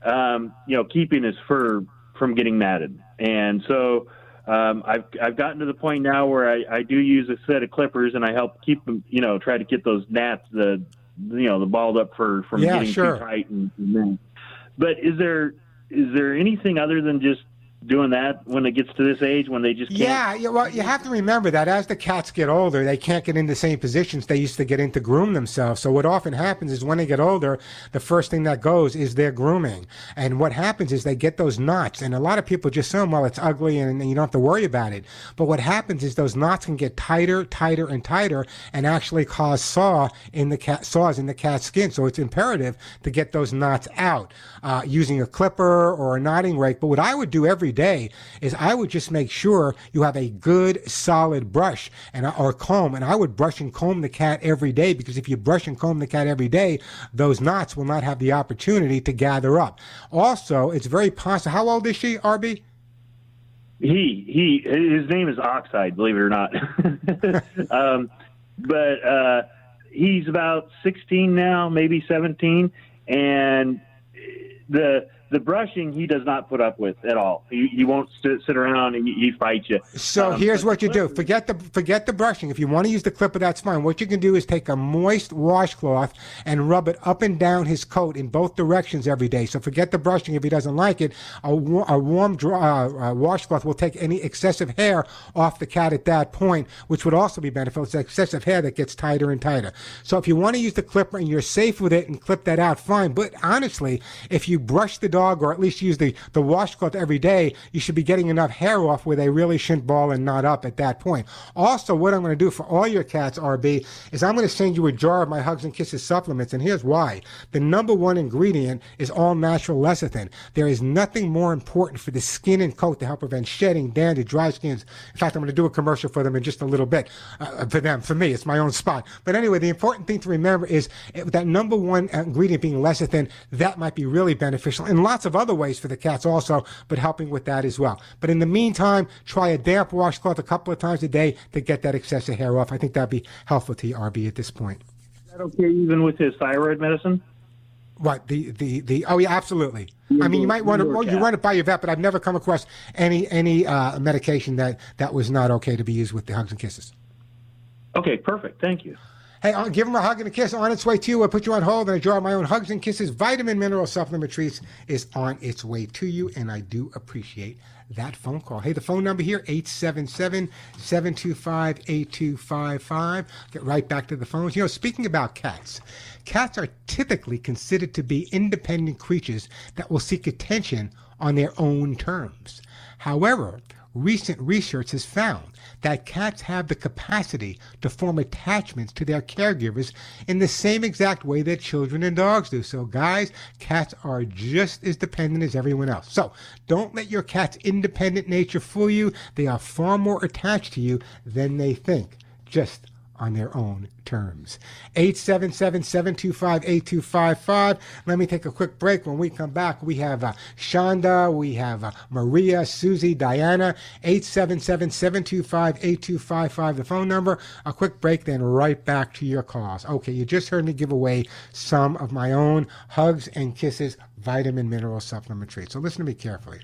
um, you know, keeping his fur from getting matted. And so um, I've I've gotten to the point now where I, I do use a set of clippers, and I help keep them, you know, try to get those gnats, the you know, the balled up fur from Yeah, getting sure. too tight and, and but is there is there anything other than just doing that when it gets to this age when they just can't? Yeah, yeah, well, you have to remember that as the cats get older, they can't get in the same positions they used to get in to groom themselves. So what often happens is when they get older, the first thing that goes is their grooming. And what happens is they get those knots. And a lot of people just say, well, it's ugly and, and you don't have to worry about it. But what happens is those knots can get tighter, tighter, and tighter and actually cause saw in the cat, saws in the cat's skin. So it's imperative to get those knots out uh, using a clipper or a knotting rake. But what I would do every day is I would just make sure you have a good solid brush and or comb, and I would brush and comb the cat every day because if you brush and comb the cat every day, those knots will not have the opportunity to gather up. Also, it's very possible. How old is she, RB? He he his name is Oxide, believe it or not. um, but uh, he's about 16 now, maybe 17, and the the brushing he does not put up with at all. He, he won't sit, sit around and he, he fights you. So Um, here's what you do. Forget the forget the brushing. If you want to use the clipper, that's fine. What you can do is take a moist washcloth and rub it up and down his coat in both directions every day. So forget the brushing if he doesn't like it. A, a warm dry, uh, uh, washcloth will take any excessive hair off the cat at that point, which would also be beneficial. It's excessive hair that gets tighter and tighter. So if you want to use the clipper and you're safe with it and clip that out, fine. But honestly, if you brush the dog or at least use the, the washcloth every day, you should be getting enough hair off where they really shouldn't ball and knot up at that point. Also, what I'm going to do for all your cats, RB, is I'm going to send you a jar of my Hugs and Kisses supplements. And here's why. The number one ingredient is all natural lecithin. There is nothing more important for the skin and coat to help prevent shedding, dander, dry skins. In fact, I'm going to do a commercial for them in just a little bit. Uh, for them, for me, it's my own spot. But anyway, the important thing to remember is uh, that number one ingredient being lecithin, that might be really beneficial. And lots of other ways for the cats also, but helping with that as well. But in the meantime, try a damp washcloth a couple of times a day to get that excessive hair off. I think that'd be helpful to you, RB, at this point. Is that okay even with his thyroid medicine? What the the the? Oh yeah, absolutely. I mean, you might want to well, you run it by your vet, but I've never come across any any uh, medication that that was not okay to be used with the hugs and kisses. Okay, perfect. Thank you. Hey, uh, give them a hug and a kiss on its way to you. I'll put you on hold and jar of my own hugs and kisses. Vitamin mineral supplement treats is on its way to you, and I do appreciate that phone call. Hey, the phone number here, 877-725-8255. Get right back to the phones. You know, speaking about cats, cats are typically considered to be independent creatures that will seek attention on their own terms. However, recent research has found that cats have the capacity to form attachments to their caregivers in the same exact way that children and dogs do. So, guys, cats are just as dependent as everyone else. So, don't let your cat's independent nature fool you. They are far more attached to you than they think. Just on their own terms. 877-725-8255. Let me take a quick break. When we come back, we have uh, Shonda, we have uh, Maria, Susie, Diana. 877-725-8255, the phone number. A quick break, then right back to your calls. Okay, you just heard me give away some of my own Hugs and Kisses vitamin mineral supplement treats. So listen to me carefully.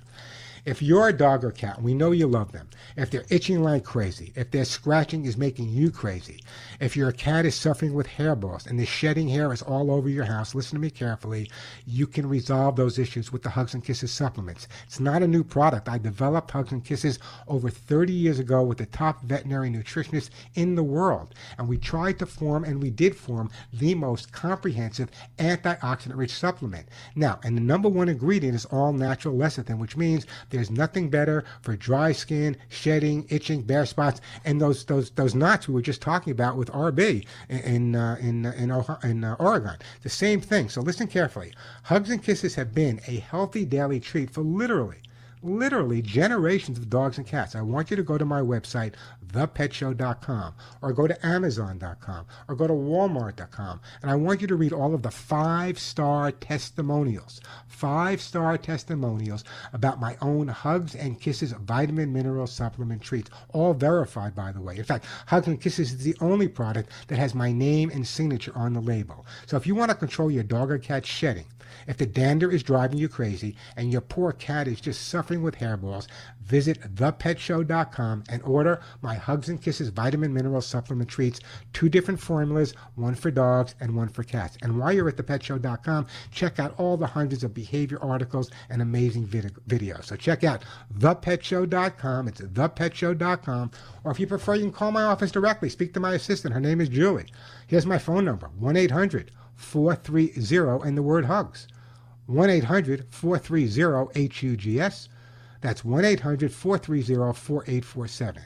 If you're a dog or cat, we know you love them. If they're itching like crazy, if their scratching is making you crazy, if your cat is suffering with hairballs and the shedding hair is all over your house, listen to me carefully. You can resolve those issues with the Hugs and Kisses supplements. It's not a new product. I developed Hugs and Kisses over 30 years ago with the top veterinary nutritionists in the world. And we tried to form, and we did form, the most comprehensive antioxidant rich supplement. Now, and the number one ingredient is all natural lecithin, which means there's nothing better for dry skin, shedding, itching, bare spots, and those those those knots we were just talking about with RB in uh, in in, Ohio, in uh, Oregon. The same thing. So listen carefully. Hugs and kisses have been a healthy daily treat for literally literally generations of dogs and cats. I want you to go to my website, thepetshow.com, or go to amazon.com, or go to walmart.com, and I want you to read all of the five star testimonials, five star testimonials about my own Hugs and Kisses vitamin mineral supplement treats, all verified, by the way. In fact, Hugs and Kisses is the only product that has my name and signature on the label. So if you want to control your dog or cat shedding, if the dander is driving you crazy and your poor cat is just suffering with hairballs, visit thepetshow.com and order my Hugs and Kisses vitamin mineral supplement treats. Two different formulas, one for dogs and one for cats. And while you're at thepetshow.com, check out all the hundreds of behavior articles and amazing vid- videos. So check out thepetshow.com. It's thepetshow.com. Or if you prefer, you can call my office directly. Speak to my assistant. Her name is Julie. Here's my phone number 1 800 430 and the word hugs. 1 800 430 HUGS. That's 1 800 430 4847.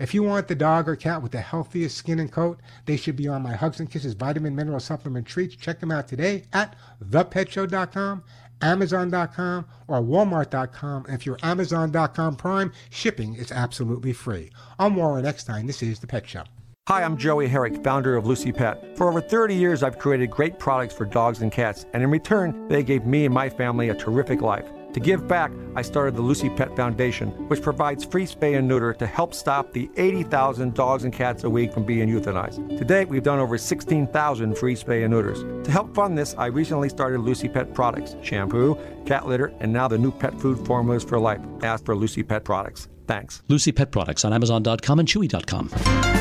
If you want the dog or cat with the healthiest skin and coat, they should be on my Hugs and Kisses vitamin mineral supplement treats. Check them out today at thepetshow.com, amazon.com, or walmart.com. And if you're Amazon.com Prime, shipping is absolutely free. I'm Warren Eckstein. This is The Pet Show. Hi, I'm Joey Herrick, founder of Lucy Pet. For over 30 years, I've created great products for dogs and cats, and in return, they gave me and my family a terrific life. To give back, I started the Lucy Pet Foundation, which provides free spay and neuter to help stop the 80,000 dogs and cats a week from being euthanized. To date, we've done over 16,000 free spay and neuters. To help fund this, I recently started Lucy Pet products shampoo, cat litter, and now the new pet food formulas for life. Ask for Lucy Pet products. Thanks. Lucy Pet Products on Amazon.com and Chewy.com.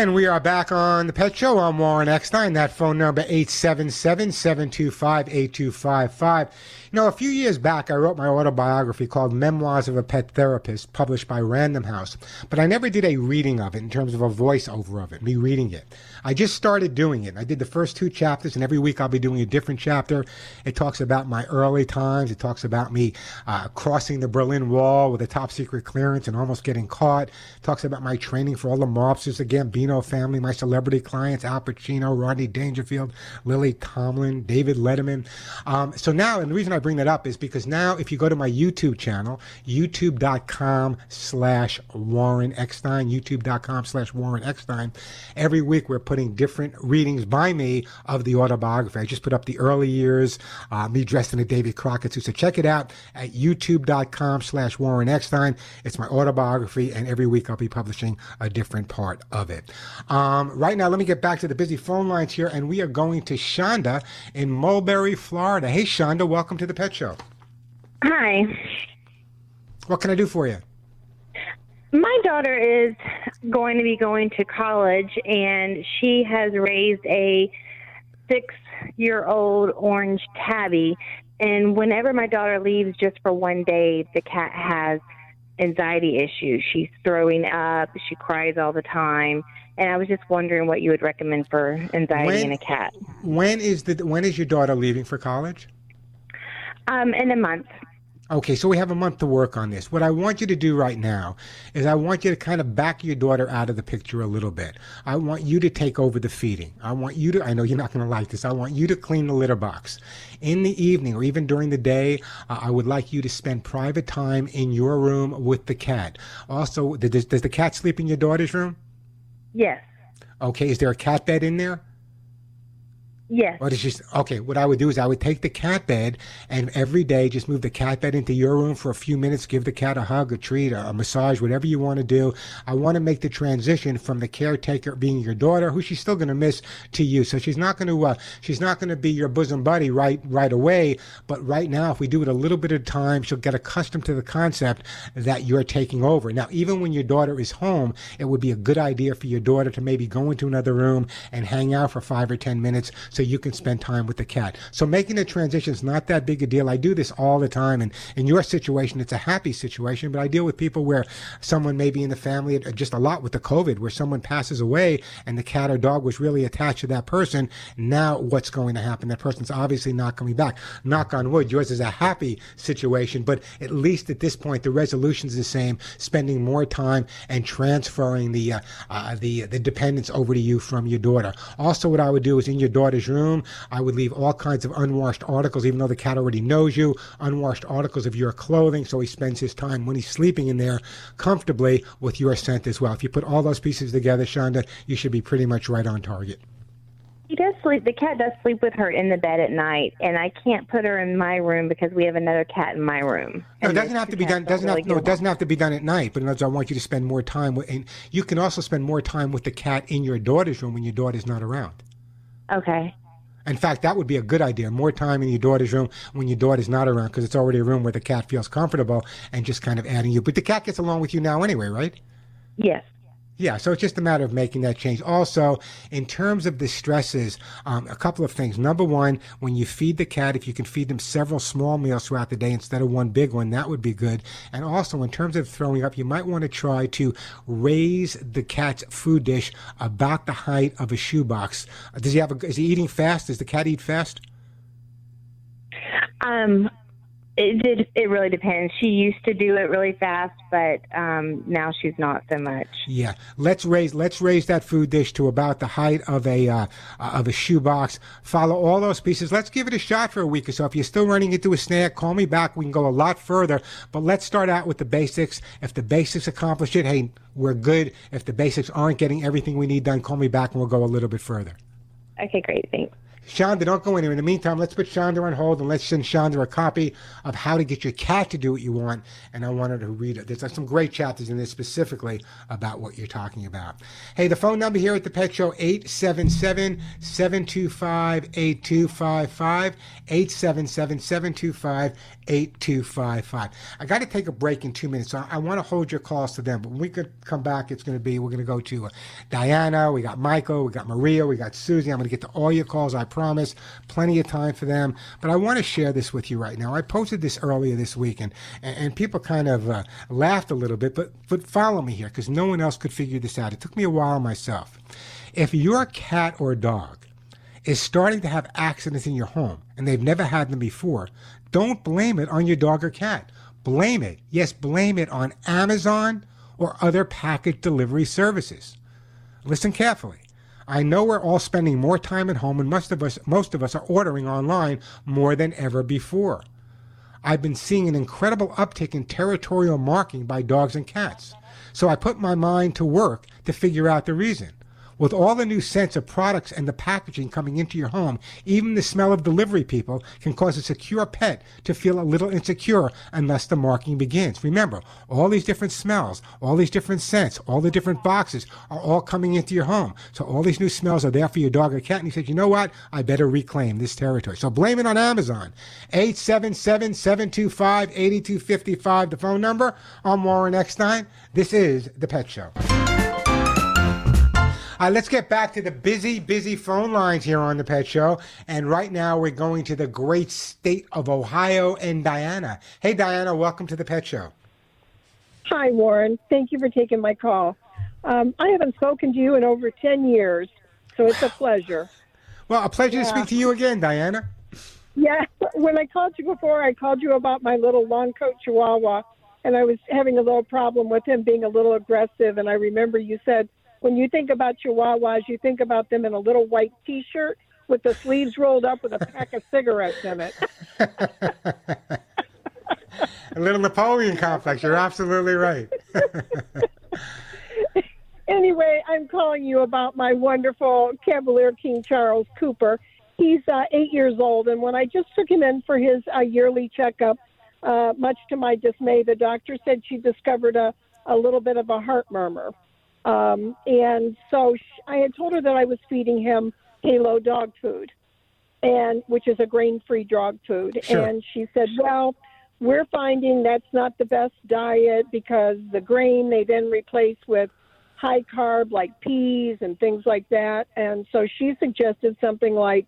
And we are back on the Pet Show. I'm Warren Eckstein. That phone number 877-725-8255. You know, a few years back, I wrote my autobiography called Memoirs of a Pet Therapist, published by Random House. But I never did a reading of it in terms of a voiceover of it, me reading it. I just started doing it. I did the first two chapters, and every week I'll be doing a different chapter. It talks about my early times. It talks about me uh, crossing the Berlin Wall with a top secret clearance and almost getting caught. It talks about my training for all the mobsters, the Gambino family, my celebrity clients, Al Pacino, Rodney Dangerfield, Lily Tomlin, David Letterman. Um, so now, and the reason I bring that up is because now if you go to my YouTube channel, youtube.com slash Warren Eckstein, youtube.com slash Warren Eckstein, every week we're putting different readings by me of the autobiography. I just put up the early years, uh, me dressed in a David Crockett suit. So check it out at youtube.com slash Warren Eckstein. It's my autobiography, and every week I'll be publishing a different part of it. Um, right now, let me get back to the busy phone lines here, and we are going to Shonda in Mulberry, Florida. Hey, Shonda, welcome to the Pet Show. Hi. What can I do for you? My daughter is going to be going to college, and she has raised a six year old orange tabby. And whenever my daughter leaves just for one day, the cat has anxiety issues. She's throwing up, she cries all the time. And I was just wondering what you would recommend for anxiety When- in a cat. When is the when is your daughter leaving for college? Um, in a month. Okay, so we have a month to work on this. What I want you to do right now is I want you to kind of back your daughter out of the picture a little bit. I want you to take over the feeding. I want you to, I know you're not going to like this, I want you to clean the litter box. In the evening or even during the day, uh, I would like you to spend private time in your room with the cat. Also, does, does the cat sleep in your daughter's room? Yes. Okay, is there a cat bed in there? Yes. Or does? Okay. What I would do is I would take the cat bed and every day just move the cat bed into your room for a few minutes. Give the cat a hug, a treat, a, a massage, whatever you want to do. I want to make the transition from the caretaker being your daughter, who she's still going to miss, to you. So she's not going to uh, she's not going to be your bosom buddy right right away. But right now, if we do it a little bit at a time, she'll get accustomed to the concept that you're taking over. Now, even when your daughter is home, it would be a good idea for your daughter to maybe go into another room and hang out for five or ten minutes so you can spend time with the cat. So making the transition is not that big a deal. I do this all the time, and in your situation, it's a happy situation. But I deal with people where someone may be in the family, just a lot with the COVID, where someone passes away and the cat or dog was really attached to that person. Now, what's going to happen? That person's obviously not coming back. Knock on wood, yours is a happy situation, but at least at this point, the resolution is the same: spending more time and transferring the uh, uh, the the dependence over to you from your daughter. Also, what I would do is in your daughter's room, I would leave all kinds of unwashed articles, even though the cat already knows you, unwashed articles of your clothing, so he spends his time when he's sleeping in there comfortably with your scent as well. If you put all those pieces together, Shonda, you should be pretty much right on target. He does sleep. The cat does sleep with her in the bed at night, and I can't put her in my room because we have another cat in my room. No, it doesn't have to be done. Doesn't really no, it doesn't have to be done at night. But in other words, I want you to spend more time with, and you can also spend more time with the cat in your daughter's room when your daughter's not around. Okay. In fact, that would be a good idea. More time in your daughter's room when your daughter's not around, because it's already a room where the cat feels comfortable and just kind of adding you. But the cat gets along with you now anyway, right? Yes. Yeah, so it's just a matter of making that change. Also, in terms of the stresses, um, a couple of things. Number one, when you feed the cat, if you can feed them several small meals throughout the day instead of one big one, that would be good. And also, in terms of throwing up, you might want to try to raise the cat's food dish about the height of a shoebox. Does he have a? Is he eating fast? Does the cat eat fast? Um, it did. It really depends. She used to do it really fast, but um, now she's not so much. Yeah, let's raise let's raise that food dish to about the height of a uh, of a shoebox. Follow all those pieces. Let's give it a shot for a week or so. If you're still running into a snag, call me back. We can go a lot further. But let's start out with the basics. If the basics accomplish it, hey, we're good. If the basics aren't getting everything we need done, call me back and we'll go a little bit further. Okay, great. Thanks. Shonda, don't go anywhere. In the meantime, let's put Shonda on hold and let's send Shonda a copy of How to Get Your Cat to Do What You Want. And I want her to read it. There's some great chapters in this specifically about what you're talking about. Hey, the phone number here at the Pet Show, 877 725 8255. 877 725 8255. I got to take a break in two minutes, so I, I want to hold your calls to them. But when we could come back, it's going to be we're going to go to uh, Diana, we got Michael, we got Maria, we got Susie. I'm going to get to all your calls, I promise. Plenty of time for them. But I want to share this with you right now. I posted this earlier this week, and, and, people kind of uh, laughed a little bit, but, but follow me here because no one else could figure this out. It took me a while myself. If your cat or dog is starting to have accidents in your home and they've never had them before, don't blame it on your dog or cat. Blame it, yes, blame it on Amazon or other package delivery services. Listen carefully. I know we're all spending more time at home and most of us most of us are ordering online more than ever before. I've been seeing an incredible uptick in territorial marking by dogs and cats. So I put my mind to work to figure out the reason. With all the new scents of products and the packaging coming into your home, even the smell of delivery people can cause a secure pet to feel a little insecure unless the marking begins. Remember, all these different smells, all these different scents, all the different boxes are all coming into your home. So all these new smells are there for your dog or cat. And he says, you know what? I better reclaim this territory. So blame it on Amazon. 877-725-8255, the phone number. I'm Warren Eckstein. This is The Pet Show. Uh, let's get back to the busy, busy phone lines here on the Pet Show. And right now we're going to the great state of Ohio and Diana. Hey, Diana, welcome to the Pet Show. Hi, Warren. Thank you for taking my call. Um, I haven't spoken to you in over 10 years, so it's a pleasure. Well, a pleasure to speak to you again, Diana. Yeah, when I called you before, I called you about my little long coat chihuahua, and I was having a little problem with him being a little aggressive. And I remember you said, when you think about chihuahuas, you think about them in a little white t shirt with the sleeves rolled up with a pack of cigarettes in it. A little Napoleon complex. You're absolutely right. Anyway, I'm calling you about my wonderful Cavalier King Charles Cooper. he's uh, eight years old, and when I just took him in for his uh, yearly checkup, uh, much to my dismay, the doctor said she discovered a, a little bit of a heart murmur. Um, and so sh I had told her that I was feeding him Halo dog food, and which is a grain-free dog food. Sure. And she said, "Well, we're finding that's not the best diet because the grain they then replace with high carb like peas and things like that." And so she suggested something like,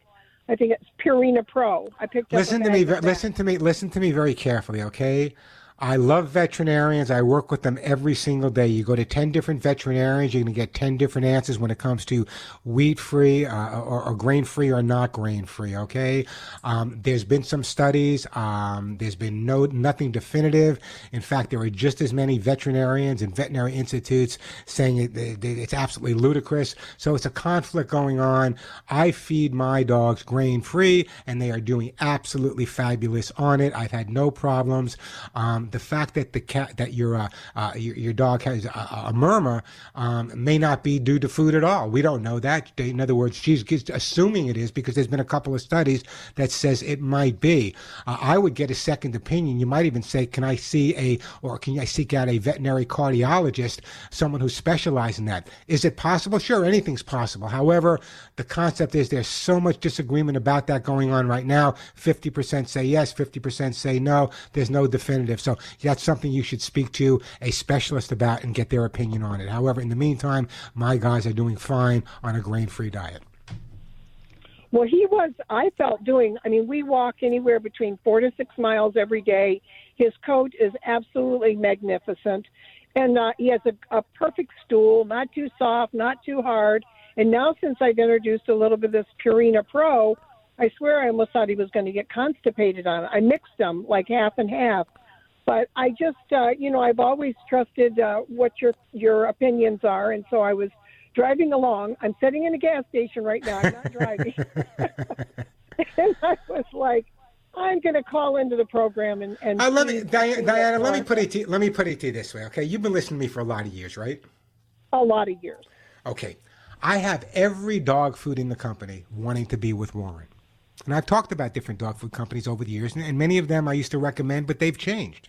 I think it's Purina Pro. I picked up. Listen to me. of ve- that. Listen to me. Listen to me very carefully, okay? I love veterinarians. I work with them every single day. You go to 10 different veterinarians, you're going to get 10 different answers when it comes to wheat free uh, or, or grain free or not grain free, okay? Um, there's been some studies. Um, there's been no nothing definitive. In fact, there are just as many veterinarians and veterinary institutes saying it, it, it's absolutely ludicrous. So it's a conflict going on. I feed my dogs grain free, and they are doing absolutely fabulous on it. I've had no problems. Um, the fact that the cat that your uh, uh, your, your dog has a, a murmur um, may not be due to food at all. We don't know that. In other words, she's just assuming it is because there's been a couple of studies that says it might be. Uh, I would get a second opinion. You might even say, "Can I see a or can I seek out a veterinary cardiologist, someone who specializes in that? Is it possible? Sure, anything's possible. However, the concept is there's so much disagreement about that going on right now. 50% say yes, 50% say no. There's no definitive. So that's something you should speak to a specialist about and get their opinion on it. However, in the meantime, my guys are doing fine on a grain free diet. Well, he was, I felt, doing, I mean, we walk anywhere between four to six miles every day. His coat is absolutely magnificent. And uh, he has a, a perfect stool, not too soft, not too hard. And now, since I've introduced a little bit of this Purina Pro, I swear I almost thought he was going to get constipated on it. I mixed them like half and half. But I just, uh, you know, I've always trusted uh, what your your opinions are, and so I was driving along. I'm sitting in a gas station right now. I'm not driving, and I was like, I'm going to call into the program and and. Uh, let me, Diana, Diana let me put it to, let me put it to you this way, okay? You've been listening to me for a lot of years, right? a lot of years. Okay. I have every dog food in the company wanting to be with Warren. And I've talked about different dog food companies over the years, and, and many of them I used to recommend, but they've changed.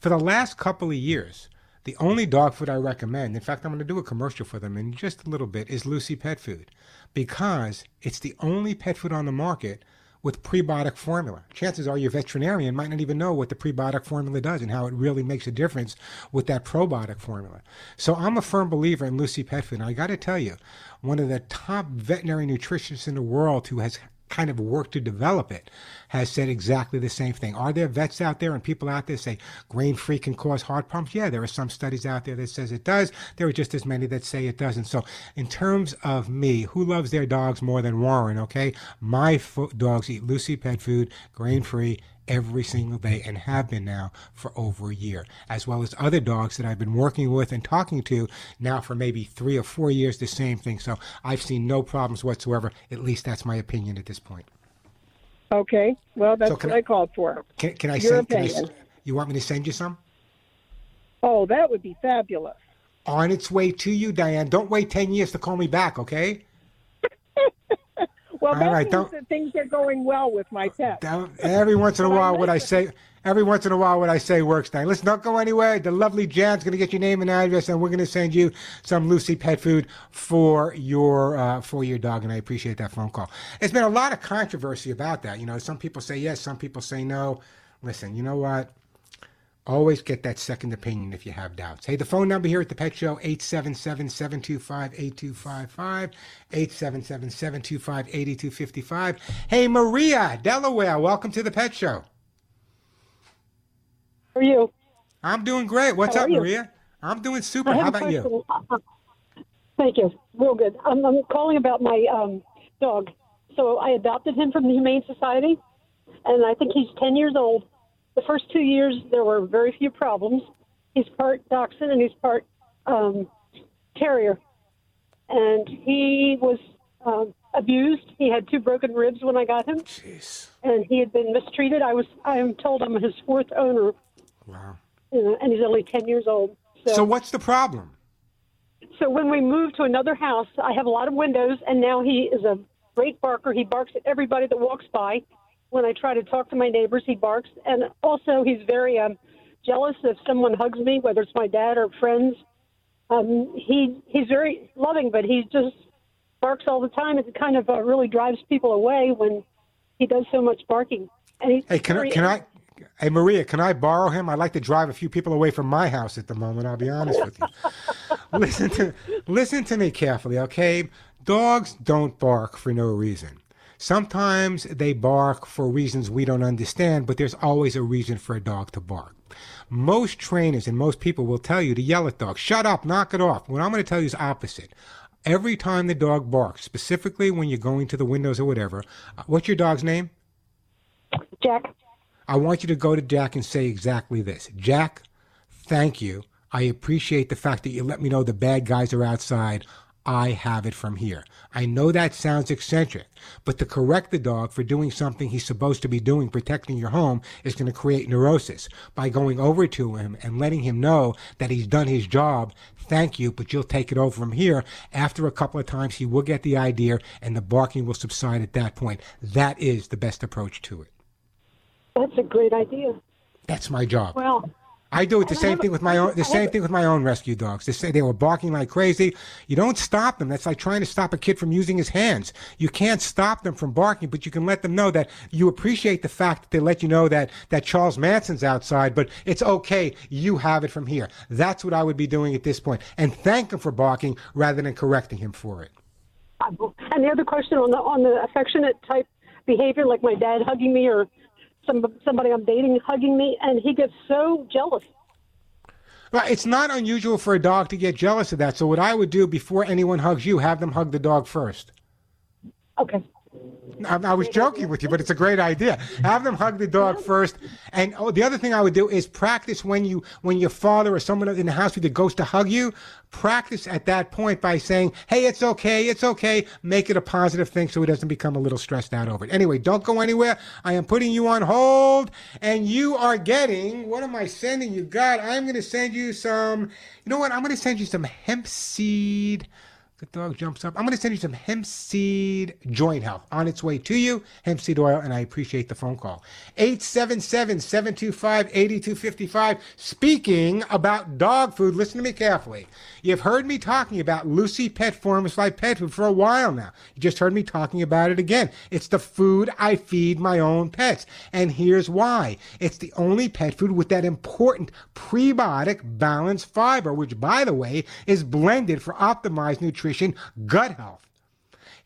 For the last couple of years, the only dog food I recommend, in fact, I'm going to do a commercial for them in just a little bit, is Lucy Pet Food because it's the only pet food on the market with prebiotic formula. Chances are your veterinarian might not even know what the prebiotic formula does and how it really makes a difference with that probiotic formula. So I'm a firm believer in Lucy Pet Food. And I got to tell you, one of the top veterinary nutritionists in the world who has kind of worked to develop it has said exactly the same thing. Are there vets out there and people out there say grain free can cause heart problems? Yeah, there are some studies out there that says it does. There are just as many that say it doesn't. So in terms of me, who loves their dogs more than Warren? Okay, my fo- dogs eat Lucy pet food, grain free. Every single day and have been now for over a year, as well as other dogs that I've been working with and talking to now for maybe three or four years, the same thing. So I've seen no problems whatsoever. At least that's my opinion at this point. Okay, well that's So what I- I called for. Can, can I Your send? Can I, you want me to send you some? Oh, that would be fabulous. On its way to you, Diane. Don't wait ten years to call me back, okay? Well, All right, means that things are going well with my pet. Every once in a while, what I say, every once in a while, what I say works. Now, listen, don't go anywhere. The lovely Jan's going to get your name and address, and we're going to send you some Lucy pet food for your uh, for your dog. And I appreciate that phone call. There's been a lot of controversy about that. You know, some people say yes, some people say no. Listen, you know what? Always get that second opinion if you have doubts. Hey, the phone number here at the Pet Show, 877-725-8255, 877-725-8255. Hey, Maria, Delaware, welcome to the Pet Show. How are you? I'm doing great. What's up, you? Maria? I'm doing super. How about you? Thank you. Real good. I'm, I'm calling about my um, dog. So I adopted him from the Humane Society, and I think he's 10 years old. The first two years, there were very few problems. He's part Dachshund and he's part um, Terrier. And he was um, abused. He had two broken ribs when I got him. Jeez. And he had been mistreated. I was, I am told I'm his fourth owner, Wow. you know, and he's only 10 years old. So what's the problem? So when we moved to another house, I have a lot of windows, and now he is a great barker. He barks at everybody that walks by. When I try to talk to my neighbors, he barks. And also, he's very um, jealous if someone hugs me, whether it's my dad or friends. Um, he he's very loving, but he just barks all the time. It kind of uh, really drives people away when he does so much barking. And he's Hey, can I, can I, hey Maria, can I borrow him? I'd like to drive a few people away from my house at the moment. I'll be honest with you. listen to, listen to me carefully, okay? Dogs don't bark for no reason. Sometimes they bark for reasons we don't understand, but there's always a reason for a dog to bark. Most trainers and most people will tell you to yell at dogs, shut up, knock it off. What I'm going to tell you is opposite. Every time the dog barks, specifically when you're going to the windows or whatever, uh, what's your dog's name? Jack. I want you to go to Jack and say exactly this Jack, thank you. I appreciate the fact that you let me know the bad guys are outside. I have it from here. I know that sounds eccentric, but to correct the dog for doing something he's supposed to be doing, protecting your home, is going to create neurosis. By going over to him and letting him know that he's done his job, thank you, but you'll take it over from here. After a couple of times, he will get the idea and the barking will subside at that point. That is the best approach to it. That's a great idea. That's my job. Well, I do it the same thing with my own. The same thing with my own rescue dogs. They say they were barking like crazy. You don't stop them. That's like trying to stop a kid from using his hands. You can't stop them from barking, but you can let them know that you appreciate the fact that they let you know that that Charles Manson's outside. But it's okay. You have it from here. That's what I would be doing at this point, and thank him for barking rather than correcting him for it. and the other question on the on the affectionate type behavior, like my dad hugging me or some somebody I'm dating hugging me, and he gets so jealous. Right, it's not unusual for a dog to get jealous of that. So what I would do before anyone hugs you, have them hug the dog first. Okay. I, I was joking with you, but it's a great idea. Have them hug the dog first, and oh, the other thing I would do is practice when you when your father or someone in the house with you goes to hug you. Practice at that point by saying, "Hey, it's okay, it's okay." Make it a positive thing so he doesn't become a little stressed out over it. Anyway, don't go anywhere. I am putting you on hold, and you are getting. What am I sending you? God, I'm going to send you some. You know what? I'm going to send you some hemp seed. The dog jumps up. I'm going to send you some hemp seed joint health on its way to you. Hemp seed oil, and I appreciate the phone call. 877 725 8255. Speaking about dog food, listen to me carefully. You've heard me talking about Lucy Pet Formulas like pet food for a while now. You just heard me talking about it again. It's the food I feed my own pets. And here's why it's the only pet food with that important prebiotic balanced fiber, which, by the way, is blended for optimized nutrition, gut health.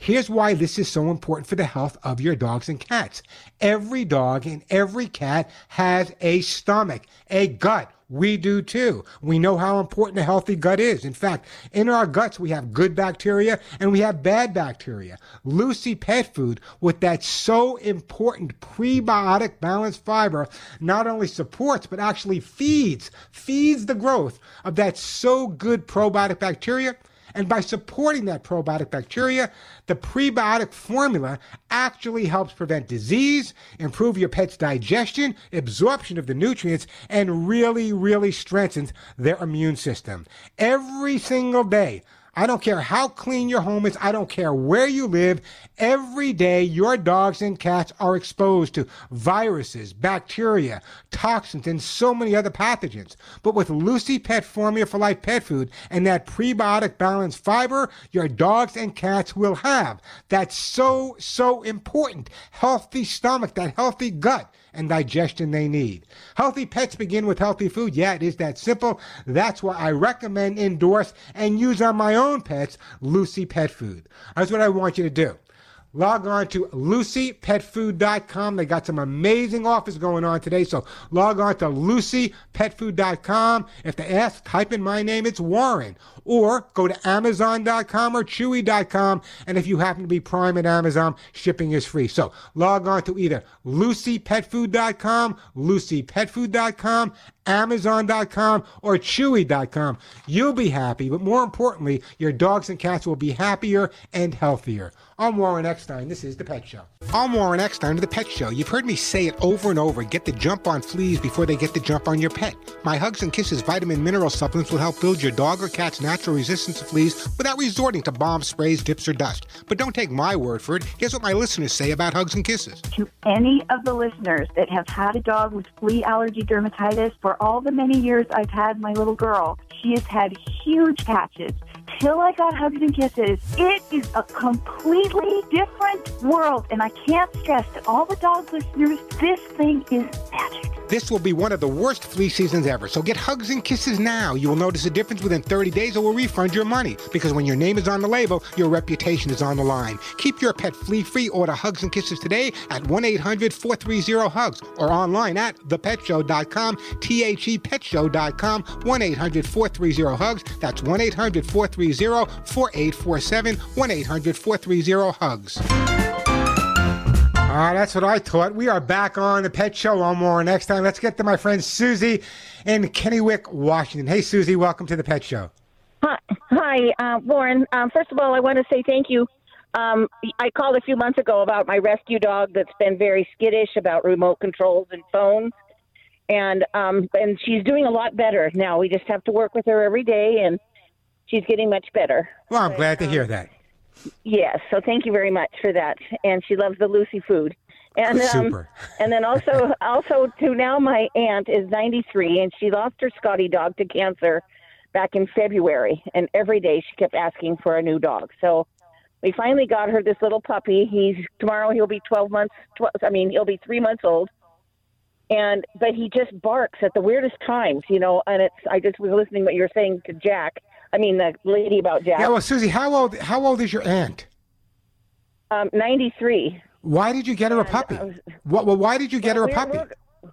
Here's why this is so important for the health of your dogs and cats. Every dog and every cat has a stomach, a gut. We do too. We know how important a healthy gut is. In fact, in our guts, we have good bacteria and we have bad bacteria. Lucy Pet Food, with that so important prebiotic balanced fiber, not only supports, but actually feeds, feeds the growth of that so good probiotic bacteria and by supporting that probiotic bacteria, the prebiotic formula actually helps prevent disease, improve your pet's digestion, absorption of the nutrients, and really, really strengthens their immune system. Every single day, I don't care how clean your home is. I don't care where you live. Every day, your dogs and cats are exposed to viruses, bacteria, toxins, and so many other pathogens. But with Lucy Pet Formula for Life pet food and that prebiotic balanced fiber, your dogs and cats will have that so, so important healthy stomach, that healthy gut and digestion they need. Healthy pets begin with healthy food. Yeah, it is that simple. That's why I recommend, endorse, and use on my own pets Lucy Pet Food. That's what I want you to do. Log on to lucypetfood.com. They got some amazing offers going on today. So log on to lucypetfood.com. If they ask, type in my name, it's Warren. Or go to amazon.com or chewy.com. And if you happen to be Prime at Amazon, shipping is free. So log on to either lucypetfood.com, lucypetfood.com, Amazon.com, or Chewy.com. You'll be happy, but more importantly, your dogs and cats will be happier and healthier. I'm Warren Eckstein. This is The Pet Show. I'm Warren Eckstein of The Pet Show. You've heard me say it over and over get the jump on fleas before they get the jump on your pet. My Hugs and Kisses vitamin mineral supplements will help build your dog or cat's natural resistance to fleas without resorting to bomb sprays, dips, or dust. But don't take my word for it. Here's what my listeners say about Hugs and Kisses. to any of the listeners that have had a dog with flea allergy dermatitis for all the many years I've had my little girl. She has had huge patches. Till I got hugs and kisses, it is a completely different world. And I can't stress to all the dog listeners, this thing is magic. This will be one of the worst flea seasons ever, so get hugs and kisses now. You will notice a difference within 30 days or we'll refund your money. Because when your name is on the label, your reputation is on the line. Keep your pet flea free. Order hugs and kisses today at 1 800 430 HUGS or online at thepetshow.com, T H E petshow.com, 1 800 430 HUGS. That's 1 800 430 4847, 1 800 430 HUGS. Ah, that's what I thought. We are back on the Pet Show on more next time. Let's get to my friend Susie in Kennewick, Washington. Hey, Susie, welcome to the Pet Show. Hi, hi uh, Warren. Um, first of all, I want to say thank you. Um, I called a few months ago about my rescue dog that's been very skittish about remote controls and phones, and um, and she's doing a lot better now. We just have to work with her every day, and she's getting much better. Well, I'm glad to hear that. Yes, so thank you very much for that. And she loves the Lucy food. And um, Super. and then also also to now my aunt is 93 and she lost her Scotty dog to cancer back in February and every day she kept asking for a new dog. So we finally got her this little puppy. He's tomorrow he'll be 12 months 12, I mean he'll be 3 months old. And but he just barks at the weirdest times, you know, and it's I just was listening what you were saying to Jack. I mean the lady about Jack. Yeah, well, Susie, how old how old is your aunt? um 93. Why did you get her a puppy? What, well, why did you get her a puppy? We're,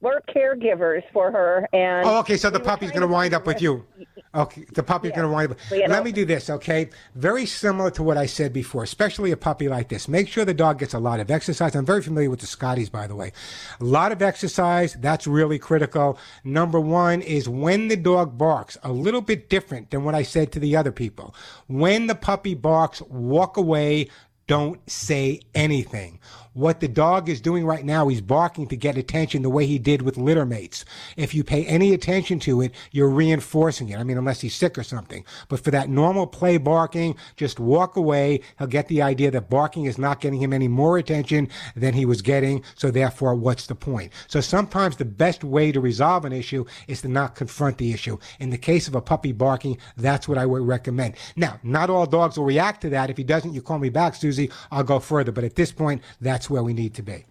we're caregivers for her, and Oh, okay. So the puppy's going to wind up with you. Okay, the puppy's going to wind up. But, know- Let me do this, okay? Very similar to what I said before, especially a puppy like this. Make sure the dog gets a lot of exercise. I'm very familiar with the Scotties, by the way. A lot of exercise. That's really critical. Number one is when the dog barks, a little bit different than what I said to the other people. When the puppy barks, walk away. Don't say anything. What the dog is doing right now, he's barking to get attention the way he did with litter mates. If you pay any attention to it, you're reinforcing it. I mean, unless he's sick or something. But for that normal play barking, just walk away. He'll get the idea that barking is not getting him any more attention than he was getting. So therefore, what's the point? So sometimes the best way to resolve an issue is to not confront the issue. In the case of a puppy barking, that's what I would recommend. Now, not all dogs will react to that. If he doesn't, you call me back, Susie. I'll go further. But at this point, that's where we need to be.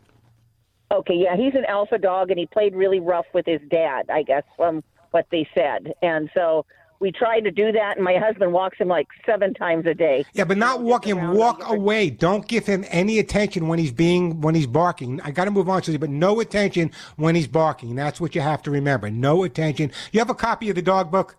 Okay, yeah, he's an alpha dog, and he played really rough with his dad, I guess, from what they said. And so we tried to do that, and my husband walks him like seven times a day. Yeah, but not walk him. Walk away. Don't give him any attention when he's being when he's barking. I got to move on, to Susie, but no attention when he's barking. That's what you have to remember. No attention. You have a copy of the dog book?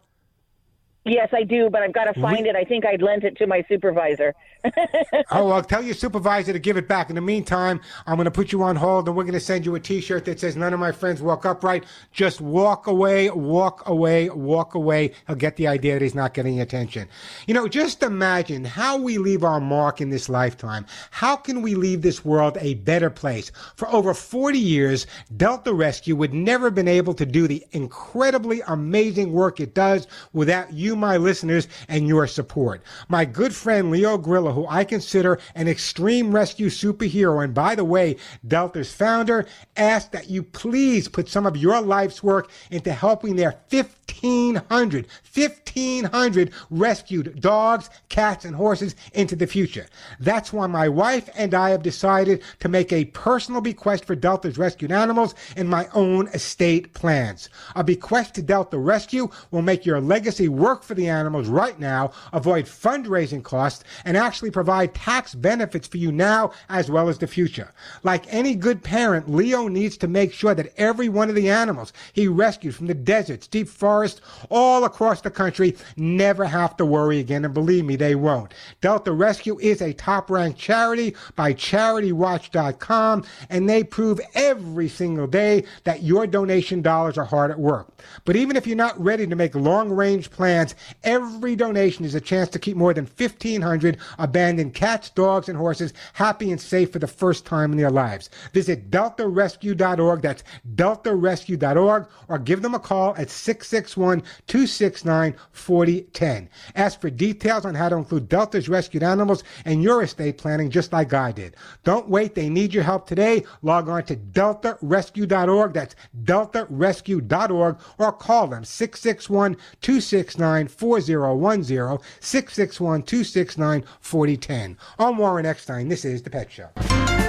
Yes, I do, but I've got to find it. I think I'd lent it to my supervisor. oh, well, tell your supervisor to give it back. In the meantime, I'm going to put you on hold and we're going to send you a t shirt that says, None of my friends walk upright. Just walk away, walk away, walk away. He'll get the idea that he's not getting attention. You know, just imagine how we leave our mark in this lifetime. How can we leave this world a better place? For over 40 years, Delta Rescue would never have been able to do the incredibly amazing work it does without you, my listeners, and your support. My good friend Leo Grillo, who I consider an extreme rescue superhero, and by the way, Delta's founder, asked that you please put some of your life's work into helping their 1,500, 1,500 rescued dogs, cats, and horses into the future. That's why my wife and I have decided to make a personal bequest for Delta's rescued animals in my own estate plans. A bequest to Delta Rescue will make your legacy work work for the animals right now, avoid fundraising costs, and actually provide tax benefits for you now as well as the future. Like any good parent, Leo needs to make sure that every one of the animals he rescued from the deserts, deep forests, all across the country never have to worry again. And believe me, they won't. Delta Rescue is a top ranked charity by CharityWatch.com, and they prove every single day that your donation dollars are hard at work. But even if you're not ready to make long range plans, every donation is a chance to keep more than 1,500 abandoned cats, dogs, and horses happy and safe for the first time in their lives. Visit deltarescue.org. That's deltarescue.org or give them a call at 661 269 4010. Ask for details on how to include Delta's rescued animals in your estate planning just like I did. Don't wait. They need your help today. Log on to deltarescue.org. That's deltarescue.org or call them 661 269 4010 661 269 4010. I'm Warren Eckstein. This is The Pet Show.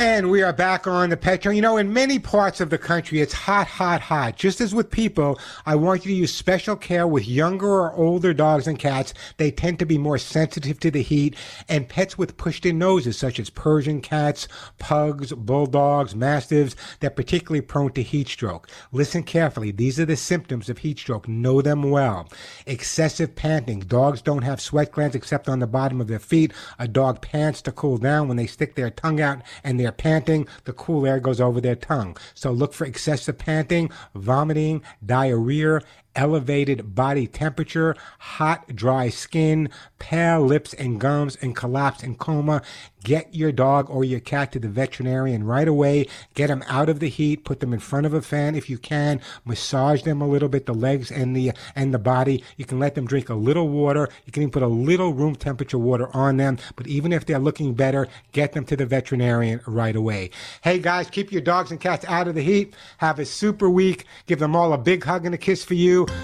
And we are back on the pet show. You know, in many parts of the country, it's hot, hot, hot. Just as with people, I want you to use special care with younger or older dogs and cats. They tend to be more sensitive to the heat. And pets with pushed in noses, such as Persian cats, pugs, bulldogs, mastiffs, they're particularly prone to heat stroke. Listen carefully. These are the symptoms of heat stroke. Know them well. Excessive panting. Dogs don't have sweat glands except on the bottom of their feet. A dog pants to cool down when they stick their tongue out and they're panting, the cool air goes over their tongue. So look for excessive panting, vomiting, diarrhea, elevated body temperature, hot, dry skin, pale lips and gums, and collapse and coma. Get your dog or your cat to the veterinarian right away. Get them out of the heat. Put them in front of a fan if you can. Massage them a little bit, the legs and the and the body. You can let them drink a little water. You can even put a little room temperature water on them. But even if they're looking better, get them to the veterinarian right away. Hey guys, keep your dogs and cats out of the heat. Have a super week. Give them all a big hug and a kiss for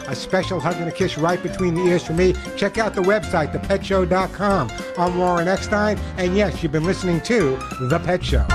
A special hug and a kiss right between the ears for me. Check out the website, thepetshow.com. I'm Warren Eckstein, and yes, you've been listening to The Pet Show.